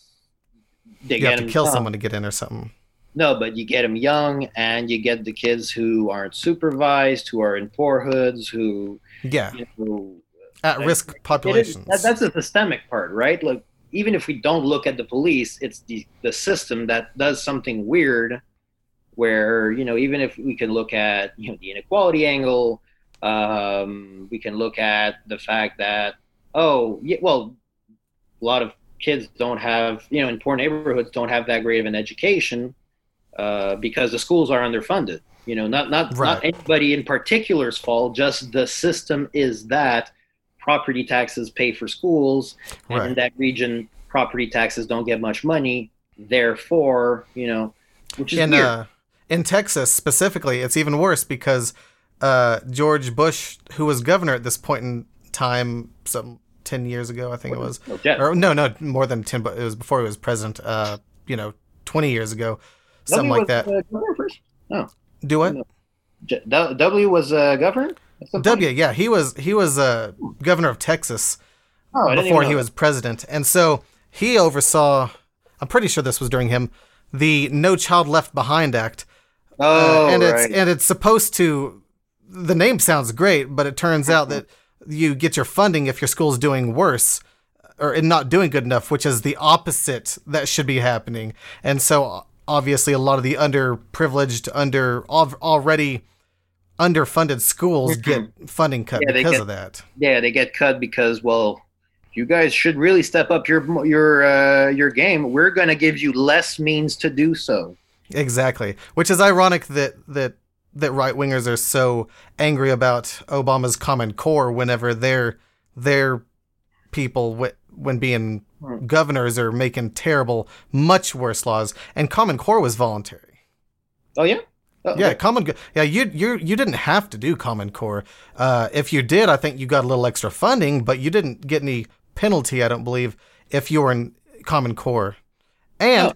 they you have to kill young. someone to get in or something. No, but you get them young, and you get the kids who aren't supervised, who are in poor hoods, who yeah, you know, at risk populations. That, that's the systemic part, right? Like even if we don't look at the police, it's the the system that does something weird where you know even if we can look at you know the inequality angle um, we can look at the fact that oh yeah, well a lot of kids don't have you know in poor neighborhoods don't have that great of an education uh, because the schools are underfunded you know not not right. not anybody in particular's fault just the system is that property taxes pay for schools and right. in that region property taxes don't get much money therefore you know which is and, weird. Uh, in Texas specifically, it's even worse because uh, George Bush, who was governor at this point in time, some ten years ago, I think it was. Oh, or no, no, more than ten, but it was before he was president. Uh, you know, twenty years ago, something w like was, that. Uh, first? No. Do what? No. W was uh, governor. W, yeah, he was he was uh, governor of Texas oh, before he was president, and so he oversaw. I'm pretty sure this was during him the No Child Left Behind Act, Oh, uh, and right. it's and it's supposed to. The name sounds great, but it turns out that you get your funding if your school's doing worse or not doing good enough, which is the opposite that should be happening. And so, obviously, a lot of the underprivileged, under already underfunded schools get funding cut yeah, because get, of that. Yeah, they get cut because well, you guys should really step up your your uh, your game. We're going to give you less means to do so. Exactly, which is ironic that that that right wingers are so angry about Obama's Common Core whenever their their people when being hmm. governors are making terrible, much worse laws. And Common Core was voluntary. Oh yeah. Oh, yeah, common. Yeah, you you you didn't have to do Common Core. Uh, if you did, I think you got a little extra funding, but you didn't get any penalty. I don't believe if you were in Common Core. And oh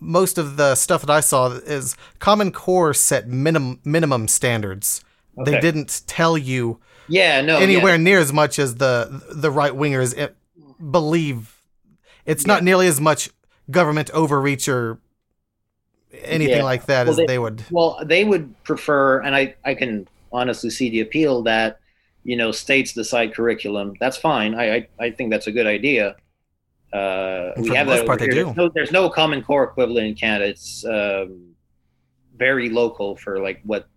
most of the stuff that I saw is Common Core set minimum minimum standards. Okay. They didn't tell you yeah no anywhere yeah. near as much as the the right wingers eh, believe. It's yeah. not nearly as much government overreach or anything yeah. like that well, as they, they would. Well, they would prefer, and I I can honestly see the appeal that you know states decide curriculum. That's fine. I I, I think that's a good idea. Uh, we have that part, there's no, there's no, common core equivalent in Canada. It's um, very local for like what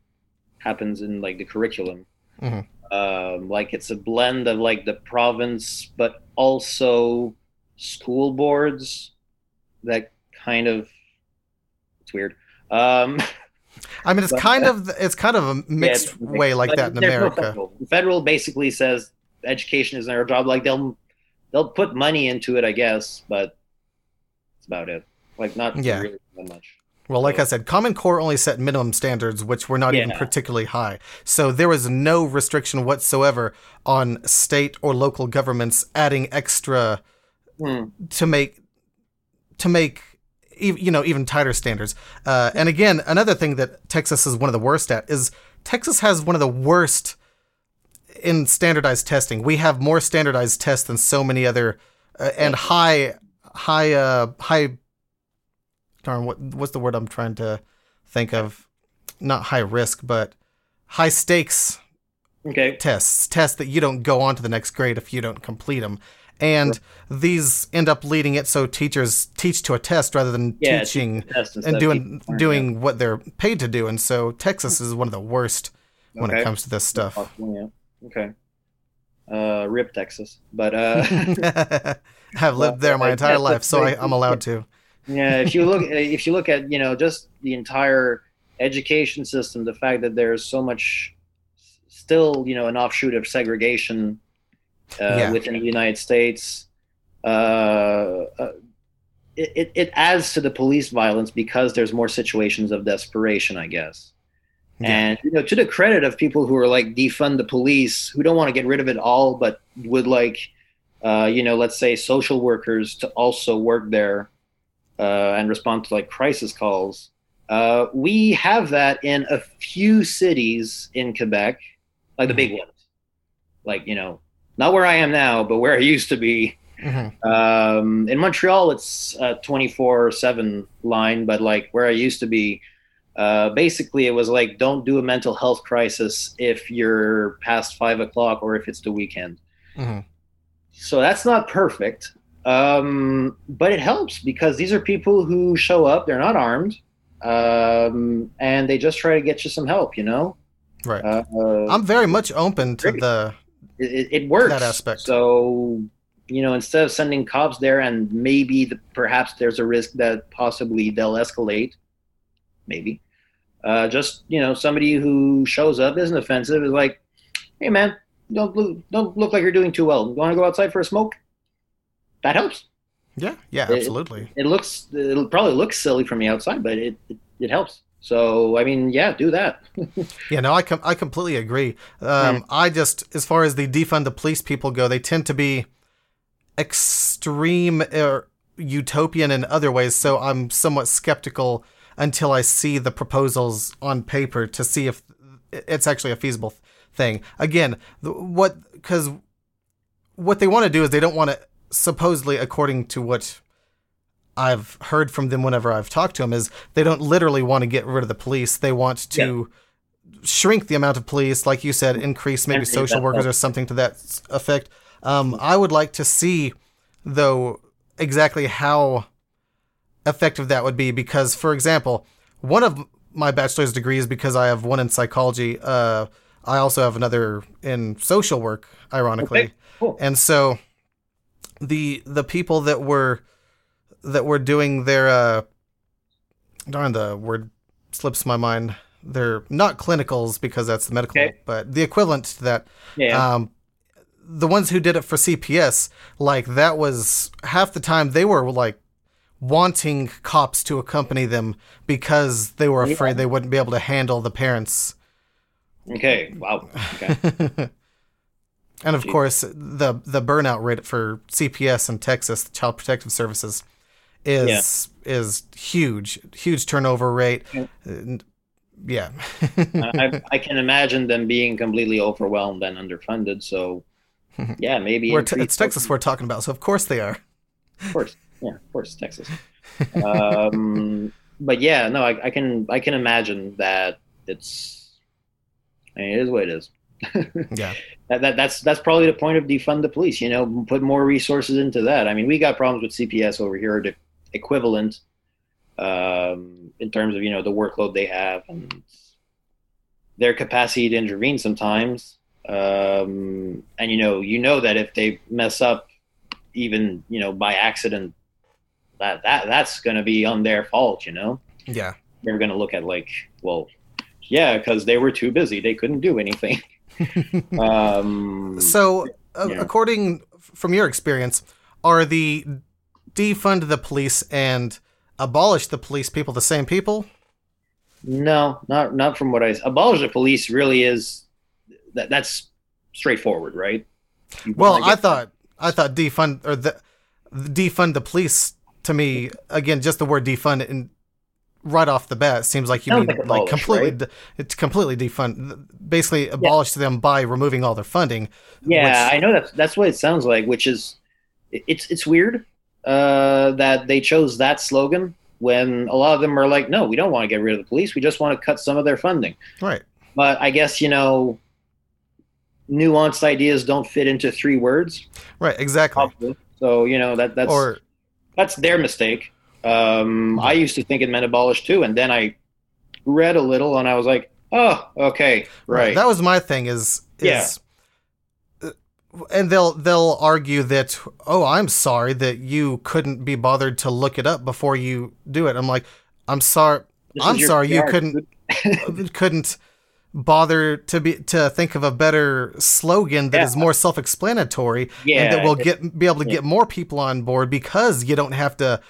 happens in like the curriculum. Mm-hmm. Um, like it's a blend of like the province, but also school boards. That kind of it's weird. Um, I mean, it's but, kind uh, of it's kind of a mixed yeah, way like that in America. No federal. federal basically says education is their job. Like they'll they'll put money into it, I guess, but that's about it. Like not yeah. really much. Well, like I said, Common Core only set minimum standards, which were not yeah. even particularly high. So there was no restriction whatsoever on state or local governments adding extra hmm. to make to make you know even tighter standards. Uh, and again, another thing that Texas is one of the worst at is Texas has one of the worst in standardized testing. We have more standardized tests than so many other uh, and high high uh high darn what what's the word I'm trying to think of not high risk but high stakes okay tests tests that you don't go on to the next grade if you don't complete them and these end up leading it so teachers teach to a test rather than Yeah, teaching and doing doing what they're paid to do. And so Texas is one of the worst it. when it comes to this stuff. Yeah. Okay. Uh, rip Texas, but uh, I've lived there my entire life, so I, I'm allowed to. yeah, if you look, if you look at you know just the entire education system, the fact that there's so much, still you know an offshoot of segregation uh, Yeah. within the United States, uh, uh, it, it it adds to the police violence because there's more situations of desperation, I guess. And you know, to the credit of people who are like defund the police, who don't want to get rid of it all, but would like, uh, you know, let's say social workers to also work there uh, and respond to like crisis calls. Uh, we have that in a few cities in Quebec, like the big ones, like you know, not where I am now, but where I used to be. Mhm. Um, in Montreal, it's a 24 7 line, but like where I used to be, uh, basically it was like, don't do a mental health crisis if you're past five o'clock or if it's the weekend. Mhm. So that's not perfect, um, but it helps because these are people who show up, they're not armed, um, and they just try to get you some help, you know? Right. Uh, I'm very much open to Great. the. it, it- it works That aspect. so you know instead of sending cops there and maybe the, perhaps there's a risk that possibly they'll escalate maybe uh, just you know somebody who shows up isn't offensive is like hey man don't look, don't look like you're doing too well you want to go outside for a smoke that helps Yeah, yeah, absolutely. it looks it'll probably look silly from the outside but it, it, it helps so i mean yeah do that Yeah, no, I com- I completely agree. Um, I just, as far as the defund the police people go, they tend to be extreme or utopian in other ways. So I'm somewhat skeptical until I see the proposals on paper to see if it's actually a feasible thing. Again, the- what because what they want to do is they don't want to supposedly, according to what I've heard from them whenever I've talked to them, is they don't literally want to get rid of the police. They want to shrink the amount of police, like you said, increase maybe Yeah, social workers or something to that effect. Um, I would like to see, though, exactly how effective that would be. Because, for example, one of my bachelor's degrees, because I have one in psychology, uh, I also have another in social work, ironically. Okay, cool. And so, the the people that were that were doing their uh, darn the word slips my mind. They're not clinicals because that's the medical, Okay. but the equivalent to that. yeah Um, the ones who did it for CPS, like that was half the time they were like wanting cops to accompany them because they were Yeah. afraid they wouldn't be able to handle the parents. okay wow okay and of Gee. course, the the burnout rate for CPS in Texas, the Child Protective Services, is is huge, huge turnover rate. Yeah. Yeah, I, I can imagine them being completely overwhelmed and underfunded. So, yeah, maybe we're t- it's Texas we're talking about, so of course they are. Of course, yeah, of course, Texas. um, but yeah, no, I, I can I can imagine that it's. I mean, it is what it is. Yeah, That, that that's that's probably the point of defund the police. You know, put more resources into that. I mean, we got problems with CPS over here, the equivalent um, in terms of you know the workload they have and their capacity to intervene sometimes. Um, and you know, you know that if they mess up, even you know by accident, that that that's going to be on their fault. You know, yeah. they're going to look at like, well, yeah, because they were too busy, they couldn't do anything. um, So, Yeah. according from your experience, are the defund the police and abolish the police people the same people? No, not not from what I abolish the police really is that that's straightforward, right? Well, I thought I thought defund or the defund the police to me again just the word defund and right off the bat seems like you Sounds mean like like, completely right? it's completely defund basically abolish them by removing all their funding. Yeah, which- I know that's that's what it sounds like, which is it's it's weird uh, that they chose that slogan when a lot of them are like, no, we don't want to get rid of the police, we just want to cut some of their funding. Right. But I guess you know, nuanced ideas don't fit into three words. Right, exactly. So you know that that's Or that's their mistake. Um, I used to think it meant abolish too, and then I read a little, and I was like, oh, okay, right. That was my thing. Is is. uh, And they'll they'll argue that oh I'm sorry that you couldn't be bothered to look it up before you do it. I'm like I'm sorry This I'm sorry you couldn't couldn't bother to be to think of a better slogan that is Yeah. more self-explanatory and that will get be able to yeah. get more people on board because you don't have to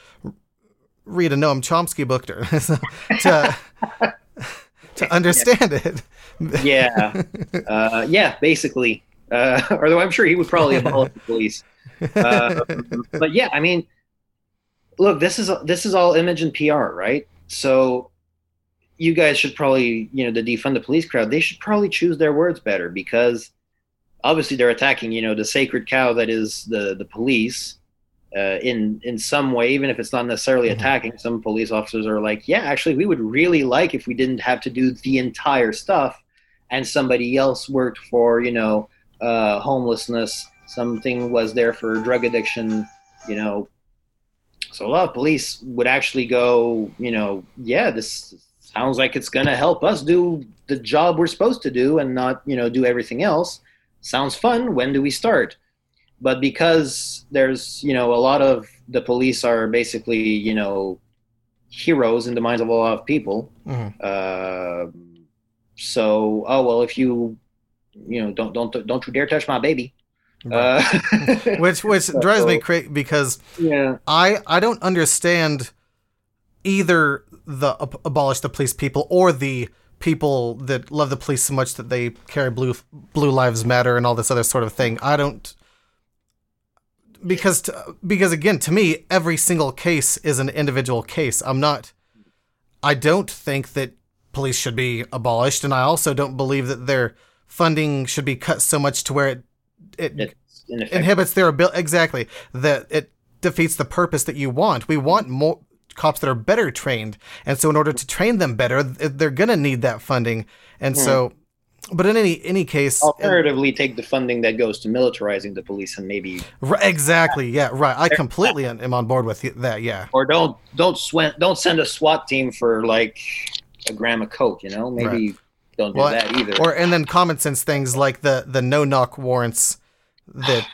read a Noam Chomsky book to to, to understand it. yeah, uh, yeah, basically. Uh, although I'm sure he would probably abolish the police. Uh, but yeah, I mean, look, this is this is all image and PR, right? So you guys should probably, you know, the defund the police crowd. They should probably choose their words better because obviously they're attacking, you know, the sacred cow that is the the police. Uh, in in some way, even if it's not necessarily Mhm. attacking, some police officers are like, yeah, actually, we would really like if we didn't have to do the entire stuff, and somebody else worked for, you know, uh, homelessness. Something was there for drug addiction, you know. So a lot of police would actually go, you know, yeah, this sounds like it's going to help us do the job we're supposed to do and not, you know, do everything else. Sounds fun. When do we start? But because there's, you know, a lot of the police are basically, you know, heroes in the minds of a lot of people. Mhm. Uh, so, oh well, if you, you know, don't don't don't you dare touch my baby. Uh, Which which drives me crazy because yeah, I I don't understand either the ab- abolish the police people or the people that love the police so much that they carry blue blue lives matter and all this other sort of thing. I don't because t because again to me every single case is an individual case. I'm not I don't think that police should be abolished and I also don't believe that their funding should be cut so much to where it it inhibits their ability exactly that it defeats the purpose that you want we want more cops that are better trained. And so in order to train them better they're going to need that funding. And hmm. so but in any any case Alternatively, take the funding that goes to militarizing the police and maybe, r- exactly. Yeah right. I completely am on board with that yeah. Or don't don't swen- don't send a SWAT team for like a gram of coke. You know, maybe don't do Well, that either. or and then common sense things like the the no knock warrants that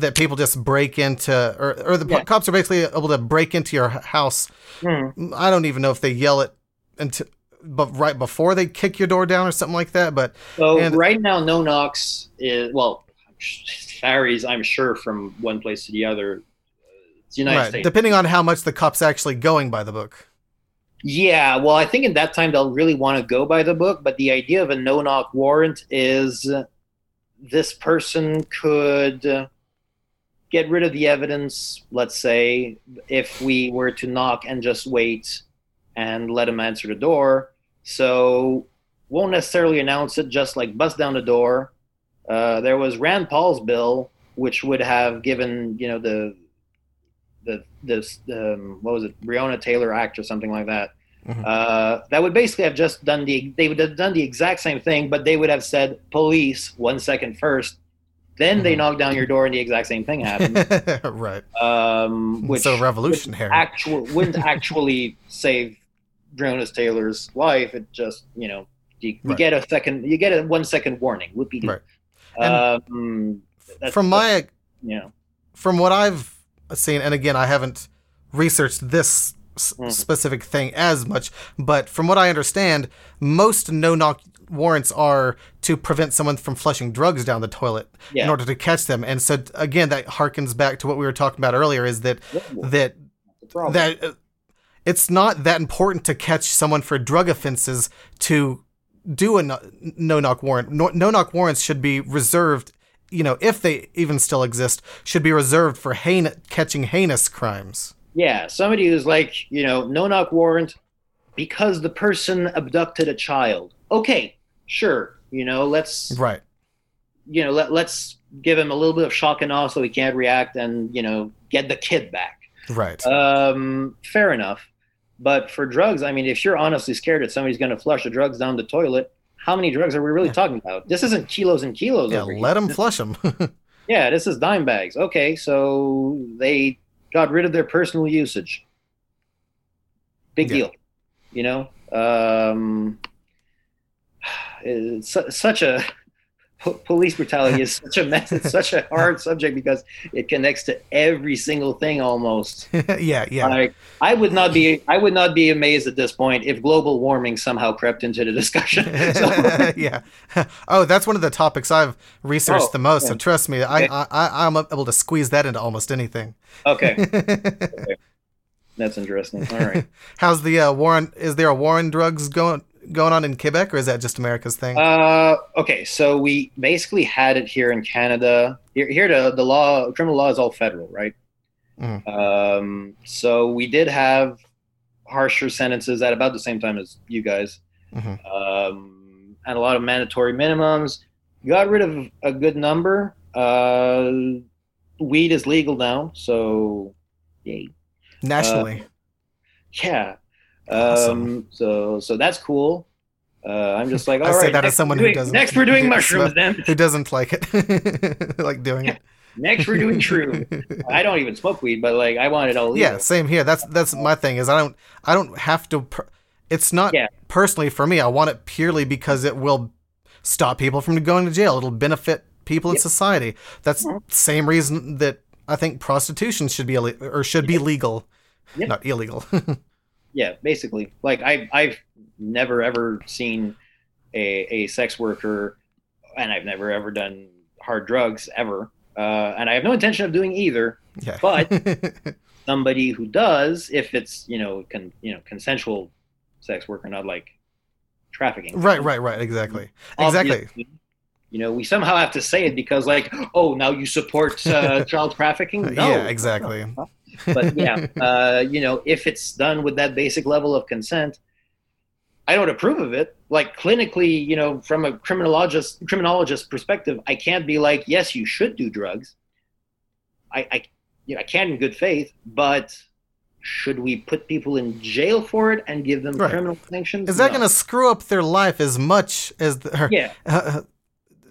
that people just break into or, or the Yeah. cops are basically able to break into your house Hmm. I don't even know if they yell it until, but right before they kick your door down or something like that. But So And- right now, no knocks is well varies. I'm sure from one place to the other. It's United right, States. depending on how much the cop's actually going by the book. Yeah, well, I think in that time they'll really want to go by the book, but the idea of a no knock warrant is this person could get rid of the evidence, let's say, if we were to knock and just wait and let him answer the door. So, won't necessarily announce it, just like bust down the door. Uh, there was Rand Paul's bill, which would have given, you know, the the this um, what was it Breonna Taylor Act or something like that. Mhm. Uh, that would basically have just done the they would have done the exact same thing, but they would have said police one second first, then they Mhm. knock down your door and the exact same thing happens. right. um, which so revolutionary. actual wouldn't actually save Breonna Taylor's life. It just you know you, you Right. get a second you get a one second warning. Whoopie Right. Um, From my you know from what I've seen, and again, I haven't researched this s- Mm. specific thing as much, but from what I understand, most no knock warrants are to prevent someone from flushing drugs down the toilet in order to catch them. And so again, that harkens back to what we were talking about earlier: is that that that uh, it's not that important to catch someone for drug offenses to do a no knock warrant. No knock warrants should be reserved, you know, if they even still exist, should be reserved for hein- catching heinous crimes. Yeah, somebody who's like, you know, no knock warrant because the person abducted a child. Okay, sure. You know, let's Right. you know, let let's give him a little bit of shock and awe so he can't react and, you know, get the kid back. Right. Um, fair enough. But for drugs, I mean, if you're honestly scared that somebody's going to flush the drugs down the toilet, how many drugs are we really Yeah. talking about? This isn't kilos and kilos. Yeah, let them flush them. Yeah, this is dime bags. Okay, so they got rid of their personal usage. Big Yeah. deal. You know, um, it's such a police brutality is such a mess. It's such a hard subject because it connects to every single thing almost. yeah, yeah. Like, I would not be I would not be amazed at this point if global warming somehow crept into the discussion. So- yeah. Oh, that's one of the topics I've researched Oh, the most. So trust me, I, Okay. I, I I'm able to squeeze that into almost anything. okay, that's interesting. All right. How's the uh, war on? Is there a war on drugs going going on in Quebec, or is that just America's thing? Uh, okay, so we basically had it here in Canada. Here, here the, the law, criminal law is all federal, right? Mhm. Um, so we did have harsher sentences at about the same time as you guys, Mhm. um, and a lot of mandatory minimums. Got rid of a good number. Uh, weed is legal now, so yay. Nationally, Yeah. Awesome. Um, so so that's cool. Uh, I'm just like, I all say right. that as someone we're who doing- doesn't Next, we're doing mushrooms. smoke. Then who doesn't like it, like doing it. next, we're doing shroom. I don't even smoke weed, but like, I want it all. Yeah, legal. same here. That's that's my thing. Is I don't I don't have to. Per- it's not Yeah. personally for me. I want it purely because it will stop people from going to jail. It'll benefit people in society. That's Mhm. same reason that I think prostitution should be ille- or should be legal, Yep. not illegal. Yeah, basically. Like I, I've never ever seen a a sex worker, and I've never ever done hard drugs ever, uh, and I have no intention of doing either. yeah, But- Somebody who does, if it's you know, con, you know, consensual sex work or not like trafficking. right, right, right. Exactly, exactly. You know, we somehow have to say it because, like, oh, now you support uh, child trafficking. No. Yeah, exactly. But yeah, uh, you know, if it's done with that basic level of consent, I don't approve of it. Like clinically, you know, from a criminologist criminologist perspective, I can't be like, yes, you should do drugs. I, I, you know, I can in good faith, but should we put people in jail for it and give them Right. criminal sanctions? Is that No. going to screw up their life as much as the, or, Yeah, uh,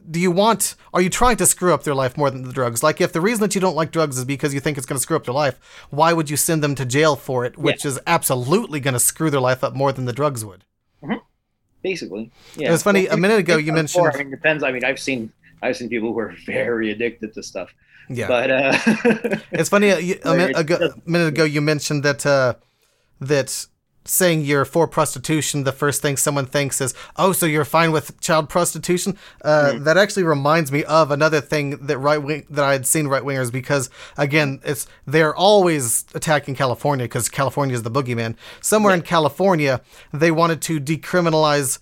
do you want are you trying to screw up their life more than the drugs like if the reason that you don't like drugs is because you think it's going to screw up their life why would you send them to jail for it which is absolutely going to screw their life up more than the drugs would basically. Yeah. It was funny, a minute ago you Or, mentioned- I mean, depends. I mean, I've seen I've seen people who are very addicted to stuff, yeah but uh, it's funny uh, a, Where minute ago, a minute ago you mentioned that uh that saying you're for prostitution the first thing someone thinks is oh so you're fine with child prostitution? Uh, Mm. that actually reminds me of another thing that right wing that i had seen right wingers because again it's they're always attacking california because california is the boogeyman. Somewhere in california they wanted to decriminalize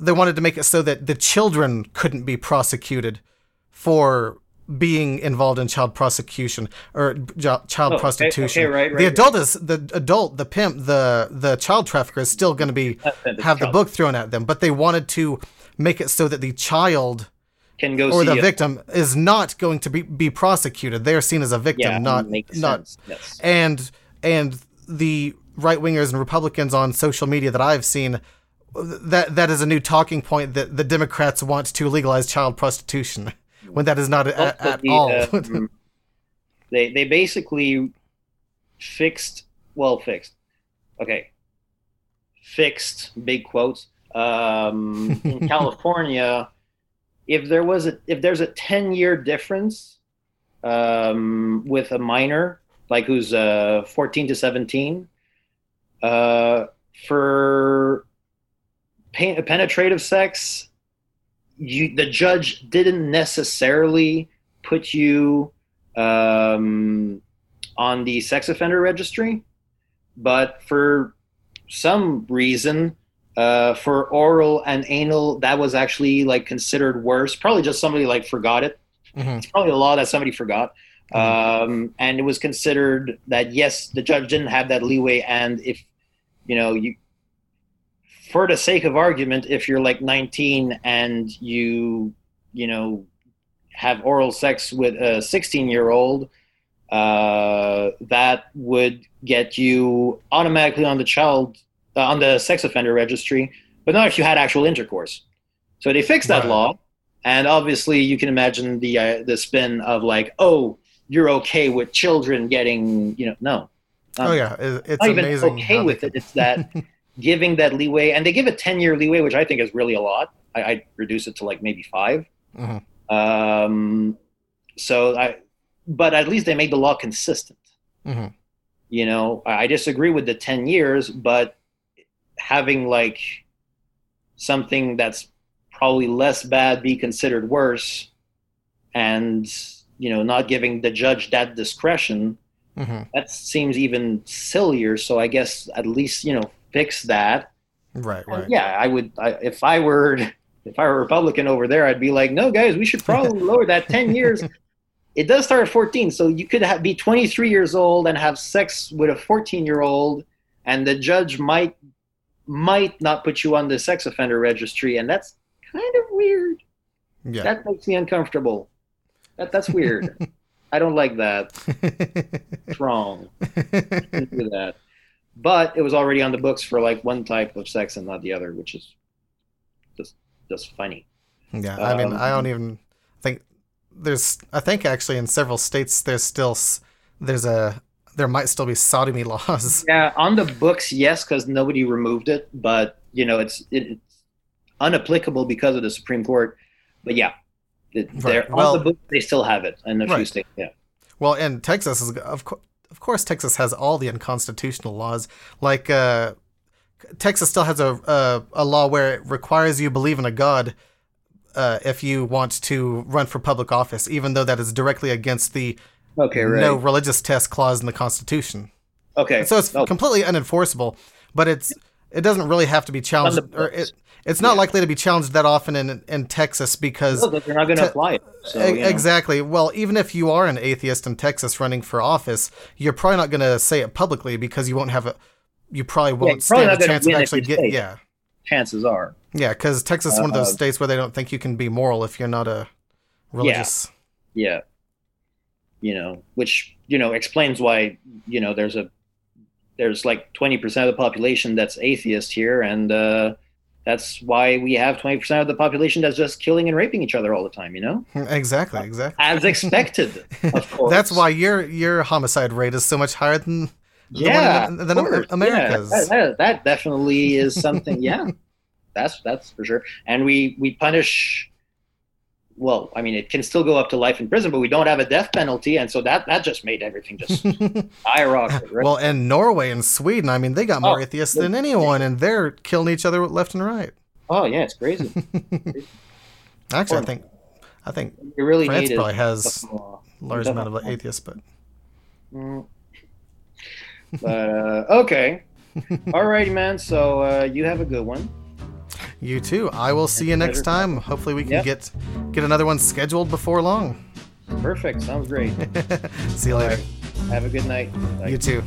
they wanted to make it so that the children couldn't be prosecuted for being involved in child prosecution or child Oh, prostitution. okay, right, the right, adult is the adult, the pimp, the the child trafficker is still going to be have the book thrown at them, but they wanted to make it so that the child can go or see the a- victim is not going to be, be prosecuted. They are seen as a victim, Yeah, not not. Yes. and and the right wingers and Republicans on social media that I've seen that that is a new talking point that the Democrats want to legalize child prostitution when that is not a, at the, all. um, they they basically fixed well fixed okay fixed big quotes um, in California if there was a if there's a 10 year difference um, with a minor like who's uh, 14 to 17 uh, for pen- penetrative sex you the judge didn't necessarily put you um, on the sex offender registry, but for some reason, uh, for oral and anal, that was actually like considered worse. Probably just somebody like forgot it. Mhm. It's probably a law that somebody forgot. Um, and it was considered that yes, the judge didn't have that leeway, and if you know you for the sake of argument, if you're like 19 and you, you know, have oral sex with a 16 year old, uh, that would get you automatically on the child, uh, on the sex offender registry, but not if you had actual intercourse. So they fixed that Right. law, and obviously you can imagine the uh, the spin of like, oh, you're okay with children getting, you know, no, oh yeah, it, it's not even okay with it. It's that giving that leeway, and they give a ten year leeway, which I think is really a lot. I, I'd reduce it to like maybe five. Mhm. Um, so I, but at least they make the law consistent. Mhm. You know, I disagree with the ten years, but having like something that's probably less bad be considered worse, and you know, not giving the judge that discretion Mhm. that seems even sillier. So I guess at least you know fix that. Right, And. Yeah, I would. I, if I were if I were a Republican over there, I'd be like, no, guys, we should probably lower that ten years. It does start at fourteen, so you could have, be twenty three years old and have sex with a fourteen year old, and the judge might might not put you on the sex offender registry, and that's kind of weird. Yeah. That makes me uncomfortable. That that's weird. I don't like that. It's wrong. Do that. But it was already on the books for like one type of sex and not the other, which is just just funny. Yeah, I mean, I Um, don't even think there's. I think actually in several states there's still there's a there might still be sodomy laws. Yeah, on the books, yes, because nobody removed it, but you know it's it, it's unapplicable because of the Supreme Court. But yeah, it, Right. they're Well- on the books. They still have it in a few states. Yeah, Well, and Texas is of course. Of course, Texas has all the unconstitutional laws. Like, uh, Texas still has a, a a law where it requires you believe in a god uh, if you want to run for public office, even though that is directly against the okay, right. no religious test clause in the Constitution. okay, So it's Oh, completely unenforceable, but it's it doesn't really have to be challenged, or it, it's not Yeah. likely to be challenged that often in in Texas because no, they're not going to Te- apply it. So, E- exactly. Well, even if you are an atheist in Texas running for office, you're probably not going to say it publicly because you won't have a. You probably won't probably stand a chance of actually get. it. Yeah, Chances are. yeah, because Texas is one of those Uh, states where they don't think you can be moral if you're not a religious. Yeah. You know, which, you know, explains why, you know, there's a there's like 20% of the population that's atheist here and uh that's why we have 20% of the population that's just killing and raping each other all the time, you know? Exactly, exactly. As expected, of course. That's why your your homicide rate is so much higher than yeah, than Am- America's. Yeah, that, that, that definitely is something. Yeah, that's that's for sure. And we we punish. Well, I mean, it can still go up to life in prison, but we don't have a death penalty, and so that that just made everything just skyrocket. Right? well, and Norway and Sweden, I mean, they got more Oh, atheists than anyone, and they're killing each other left and right. oh yeah, it's crazy. Actually, I think I think You really France probably has law. large amount of atheists, but Mm. But uh, okay, alrighty, man. So uh, you have a good one. You too. I will see you next time. Hopefully, we can Yep. get get another one scheduled before long. Perfect. Sounds great. see you later. Have a good night. Bye. You too.